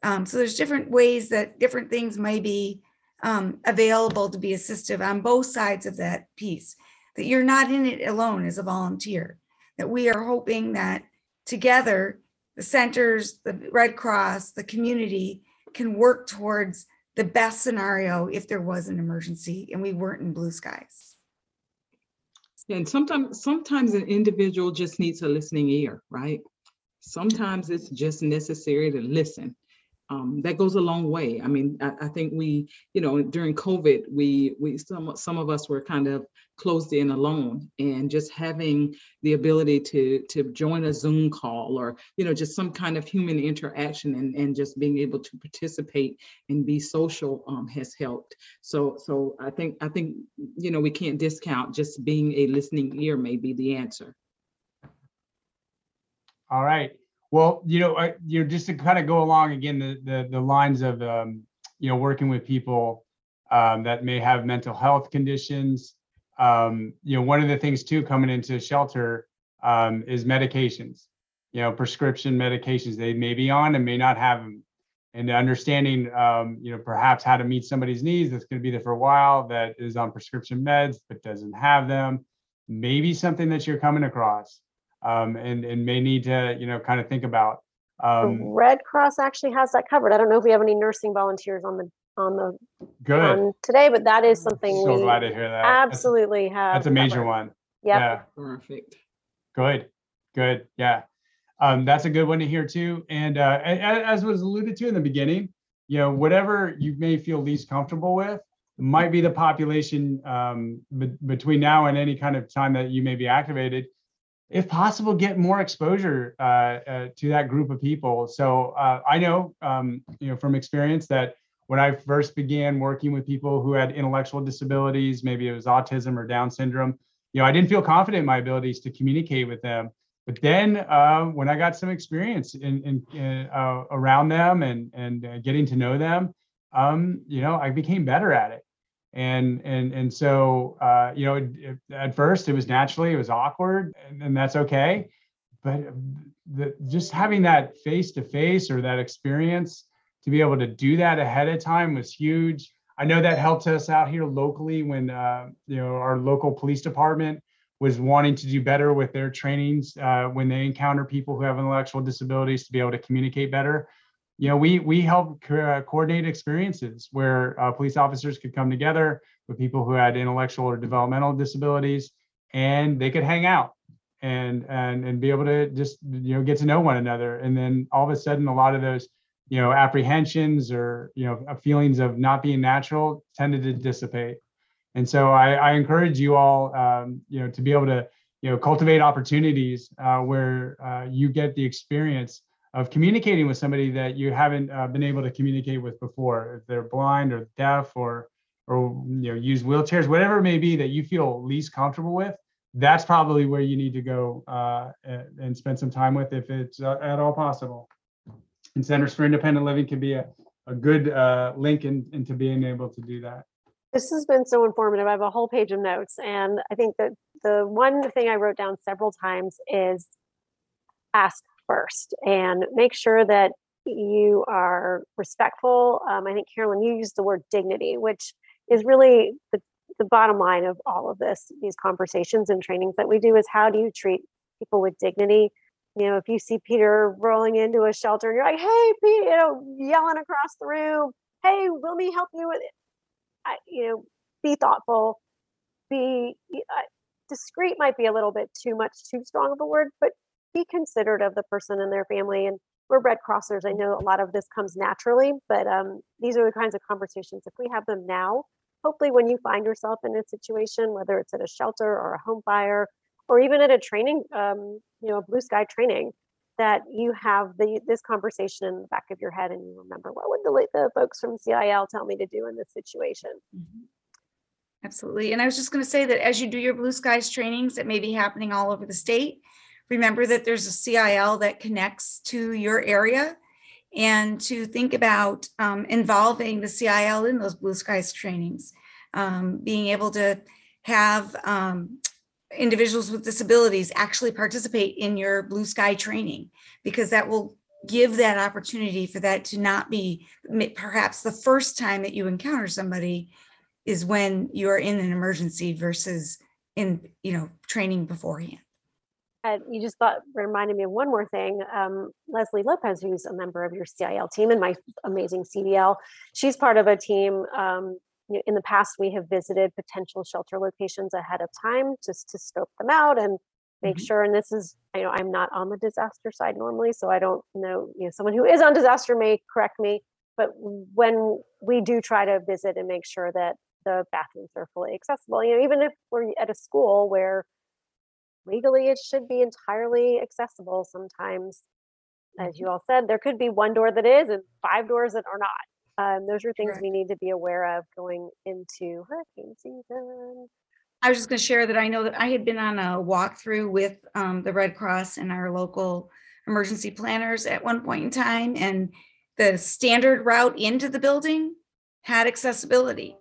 Um, so there's different ways that different things may be um, available to be assistive on both sides of that piece. That you're not in it alone as a volunteer. That we are hoping that together, the centers, the Red Cross, the community can work towards the best scenario if there was an emergency and we weren't in blue skies. And sometimes, sometimes an individual just needs a listening ear, right? Sometimes it's just necessary to listen. Um, that goes a long way. I mean, I, I think we, you know, during COVID, we, we, some, some of us were kind of closed in alone and just having the ability to, to join a Zoom call or, you know, just some kind of human interaction and, and just being able to participate and be social um, has helped. So, so I think, I think, you know, we can't discount just being a listening ear may be the answer. All right. Well, you know, I, you know, just to kind of go along again, the, the, the lines of, um, you know, working with people um, that may have mental health conditions. Um, you know, one of the things too coming into shelter um, is medications. You know, prescription medications they may be on and may not have them. And understanding, um, you know, perhaps how to meet somebody's needs that's going to be there for a while that is on prescription meds but doesn't have them. Maybe something that you're coming across um, and and may need to you know kind of think about. Um, Red Cross actually has that covered. I don't know if we have any nursing volunteers on the, on the, good. on today, but that is something So glad to hear that. That's- absolutely have. That's a major covered. one. Yep. Yeah. Perfect. Good. Good. Yeah. Um, that's a good one to hear too. And uh, a- a- as was alluded to in the beginning, you know, whatever you may feel least comfortable with might be the population um, be- between now and any kind of time that you may be activated. if possible, get more exposure uh, uh, to that group of people. So uh, I know, um, you know, from experience that when I first began working with people who had intellectual disabilities, maybe it was autism or Down syndrome, you know, I didn't feel confident in my abilities to communicate with them. But then uh, when I got some experience in, in, in uh, around them and and uh, getting to know them, um, you know, I became better at it. And and and so uh, you know, it, it- at first it was naturally it was awkward, and, and that's okay. But the, just having that face to face or that experience to be able to do that ahead of time was huge. I know that helped us out here locally when uh, you know our local police department was wanting to do better with their trainings uh, when they encounter people who have intellectual disabilities to be able to communicate better. You know, we we help co- uh, coordinate experiences where uh, police officers could come together with people who had intellectual or developmental disabilities, and they could hang out and and and be able to just you know get to know one another. And then all of a sudden, a lot of those you know apprehensions or you know feelings of not being natural tended to dissipate. And so I, I encourage you all, um, you know, to be able to, you know, cultivate opportunities uh, where uh, you get the experience of communicating with somebody that you haven't uh, been able to communicate with before, if they're blind or deaf or, or you know, use wheelchairs, whatever it may be that you feel least comfortable with. That's probably where you need to go uh, and, and spend some time with, if it's uh, at all possible. And Centers for Independent Living can be a, a good uh, link in, into being able to do that. This has been so informative. I have a whole page of notes, and I think that the one thing I wrote down several times is ask first and make sure that you are respectful. Um, I think Carolyn, you used the word dignity, which is really the, the bottom line of all of this, these conversations and trainings that we do is how do you treat people with dignity? You know, if you see Peter rolling into a shelter and you're like, hey, Pete, you know, yelling across the room, hey, will me help you with it? I, you know, be thoughtful, be uh, discreet might be a little bit too much, too strong of a word, but be considerate of the person and their family. And we're Red Crossers. I know a lot of this comes naturally, but um, these are the kinds of conversations. If we have them now, hopefully, when you find yourself in a situation, whether it's at a shelter or a home fire, or even at a training, um, you know, a blue sky training, that you have the this conversation in the back of your head and you remember what would the, the folks from CIL tell me to do in this situation. Mhm. Absolutely. And I was just going to say that as you do your Blue Skies trainings that may be happening all over the state, remember that there's a CIL that connects to your area and to think about um, involving the CIL in those Blue Skies trainings, um, being able to have um, individuals with disabilities actually participate in your Blue Sky training because that will give that opportunity for that to not be perhaps the first time that you encounter somebody is when you're in an emergency versus in, you know, training beforehand. And you just thought reminded me of one more thing. Um, Leslie Lopez, who's a member of your CIL team and my amazing CDL, she's part of a team. Um, in the past, we have visited potential shelter locations ahead of time just to scope them out and make Mhm. sure. And this is, you know, I'm not on the disaster side normally, so I don't know. You know, someone who is on disaster may correct me. But when we do try to visit and make sure that the bathrooms are fully accessible, you know, even if we're at a school where legally it should be entirely accessible sometimes as you all said there could be one door that is and five doors that are not um, those are things we need to be aware of going into hurricane season I was just going to share that I know that I had been on a walkthrough with um, the Red Cross and our local emergency planners at one point in time, and the standard route into the building had accessibility.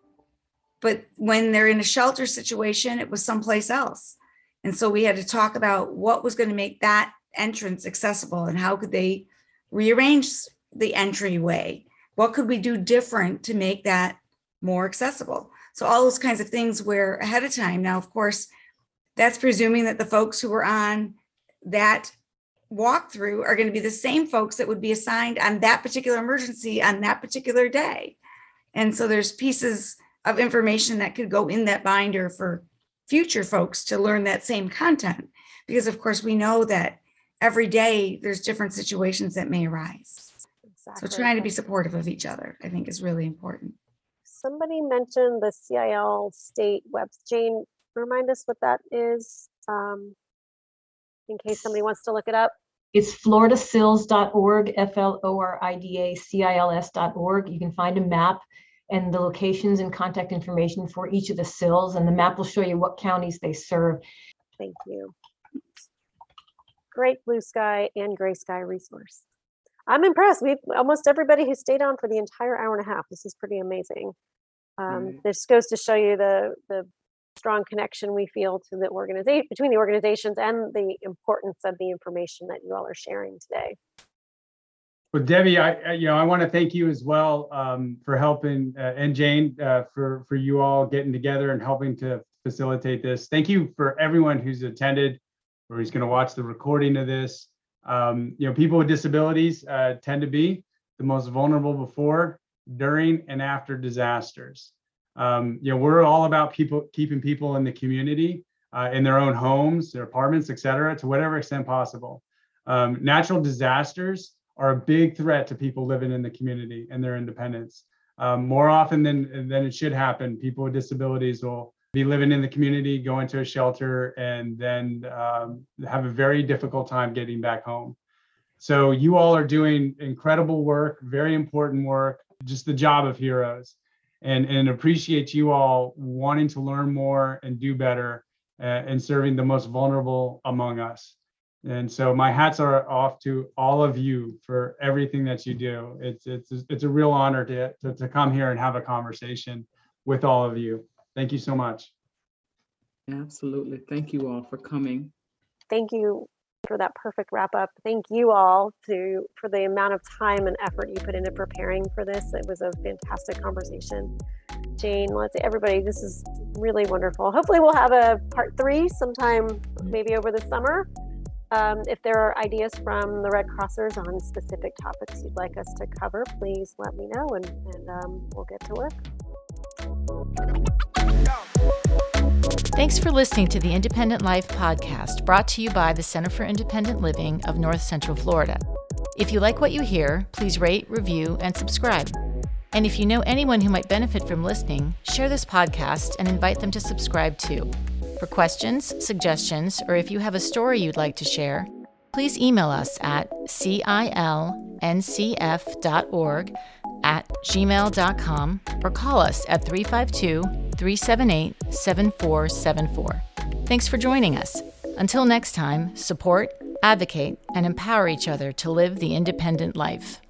But when they're in a shelter situation, it was someplace else. And so we had to talk about what was going to make that entrance accessible and how could they rearrange the entryway? What could we do different to make that more accessible? So all those kinds of things where ahead of time. Now, of course, that's presuming that the folks who were on that walkthrough are going to be the same folks that would be assigned on that particular emergency on that particular day. And so there's pieces of information that could go in that binder for future folks to learn that same content. Because of course, we know that every day there's different situations that may arise. So trying to be supportive of each other, I think is really important. somebody mentioned the cil state web jane remind us what that is um, in case somebody wants to look it up? It's floridacils.org, F L O R I D A C I L S.org. You can find a map and the locations and contact information for each of the CILs, and the map will show you what counties they serve. Thank you. Great blue sky and gray sky resource. I'm impressed. We've almost everybody who stayed on for the entire hour and a half. This is pretty amazing. Um, Right. This goes to show you the the strong connection we feel to the organization between the organizations and the importance of the information that you all are sharing today. Well, Debbie, I, I- you know, I want to thank you as well um, for helping, uh, and Jane, uh, for, for you all getting together and helping to facilitate this. Thank you for everyone who's attended or who's going to watch the recording of this. Um, You know, people with disabilities uh, tend to be the most vulnerable before, during, and after disasters. Um, You know, we're all about people, keeping people in the community, uh, in their own homes, their apartments, et cetera, to whatever extent possible. Um, Natural disasters are a big threat to people living in the community and their independence. Um, more often than than it should happen, people with disabilities will be living in the community, going to a shelter, and then um, have a very difficult time getting back home. So you all are doing incredible work, very important work, just the job of heroes, and and appreciate you all wanting to learn more and do better, uh, and serving the most vulnerable among us. And so my hats are off to all of you for everything that you do. It's it's it's a real honor to to, to come here and have a conversation with all of you. Thank you so much. Absolutely. Thank you all for coming. Thank you for that perfect wrap up. Thank you all to for the amount of time and effort you put into preparing for this. It was a fantastic conversation. Jane, let's everybody, this is really wonderful. Hopefully we'll have a part three sometime maybe over the summer. Um, if there are ideas from the Red Crossers on specific topics you'd like us to cover, please let me know and, and um, we'll get to work. Thanks for listening to the Independent Life podcast brought to you by the Center for Independent Living of North Central Florida. If you like what you hear, please rate, review, and subscribe. And if you know anyone who might benefit from listening, share this podcast and invite them to subscribe too. For questions, suggestions, or if you have a story you'd like to share, please email us at cilncf.org at gmail.com or call us at 352 378 7474. Thanks for joining us. Until next time, support, advocate, and empower each other to live the independent life.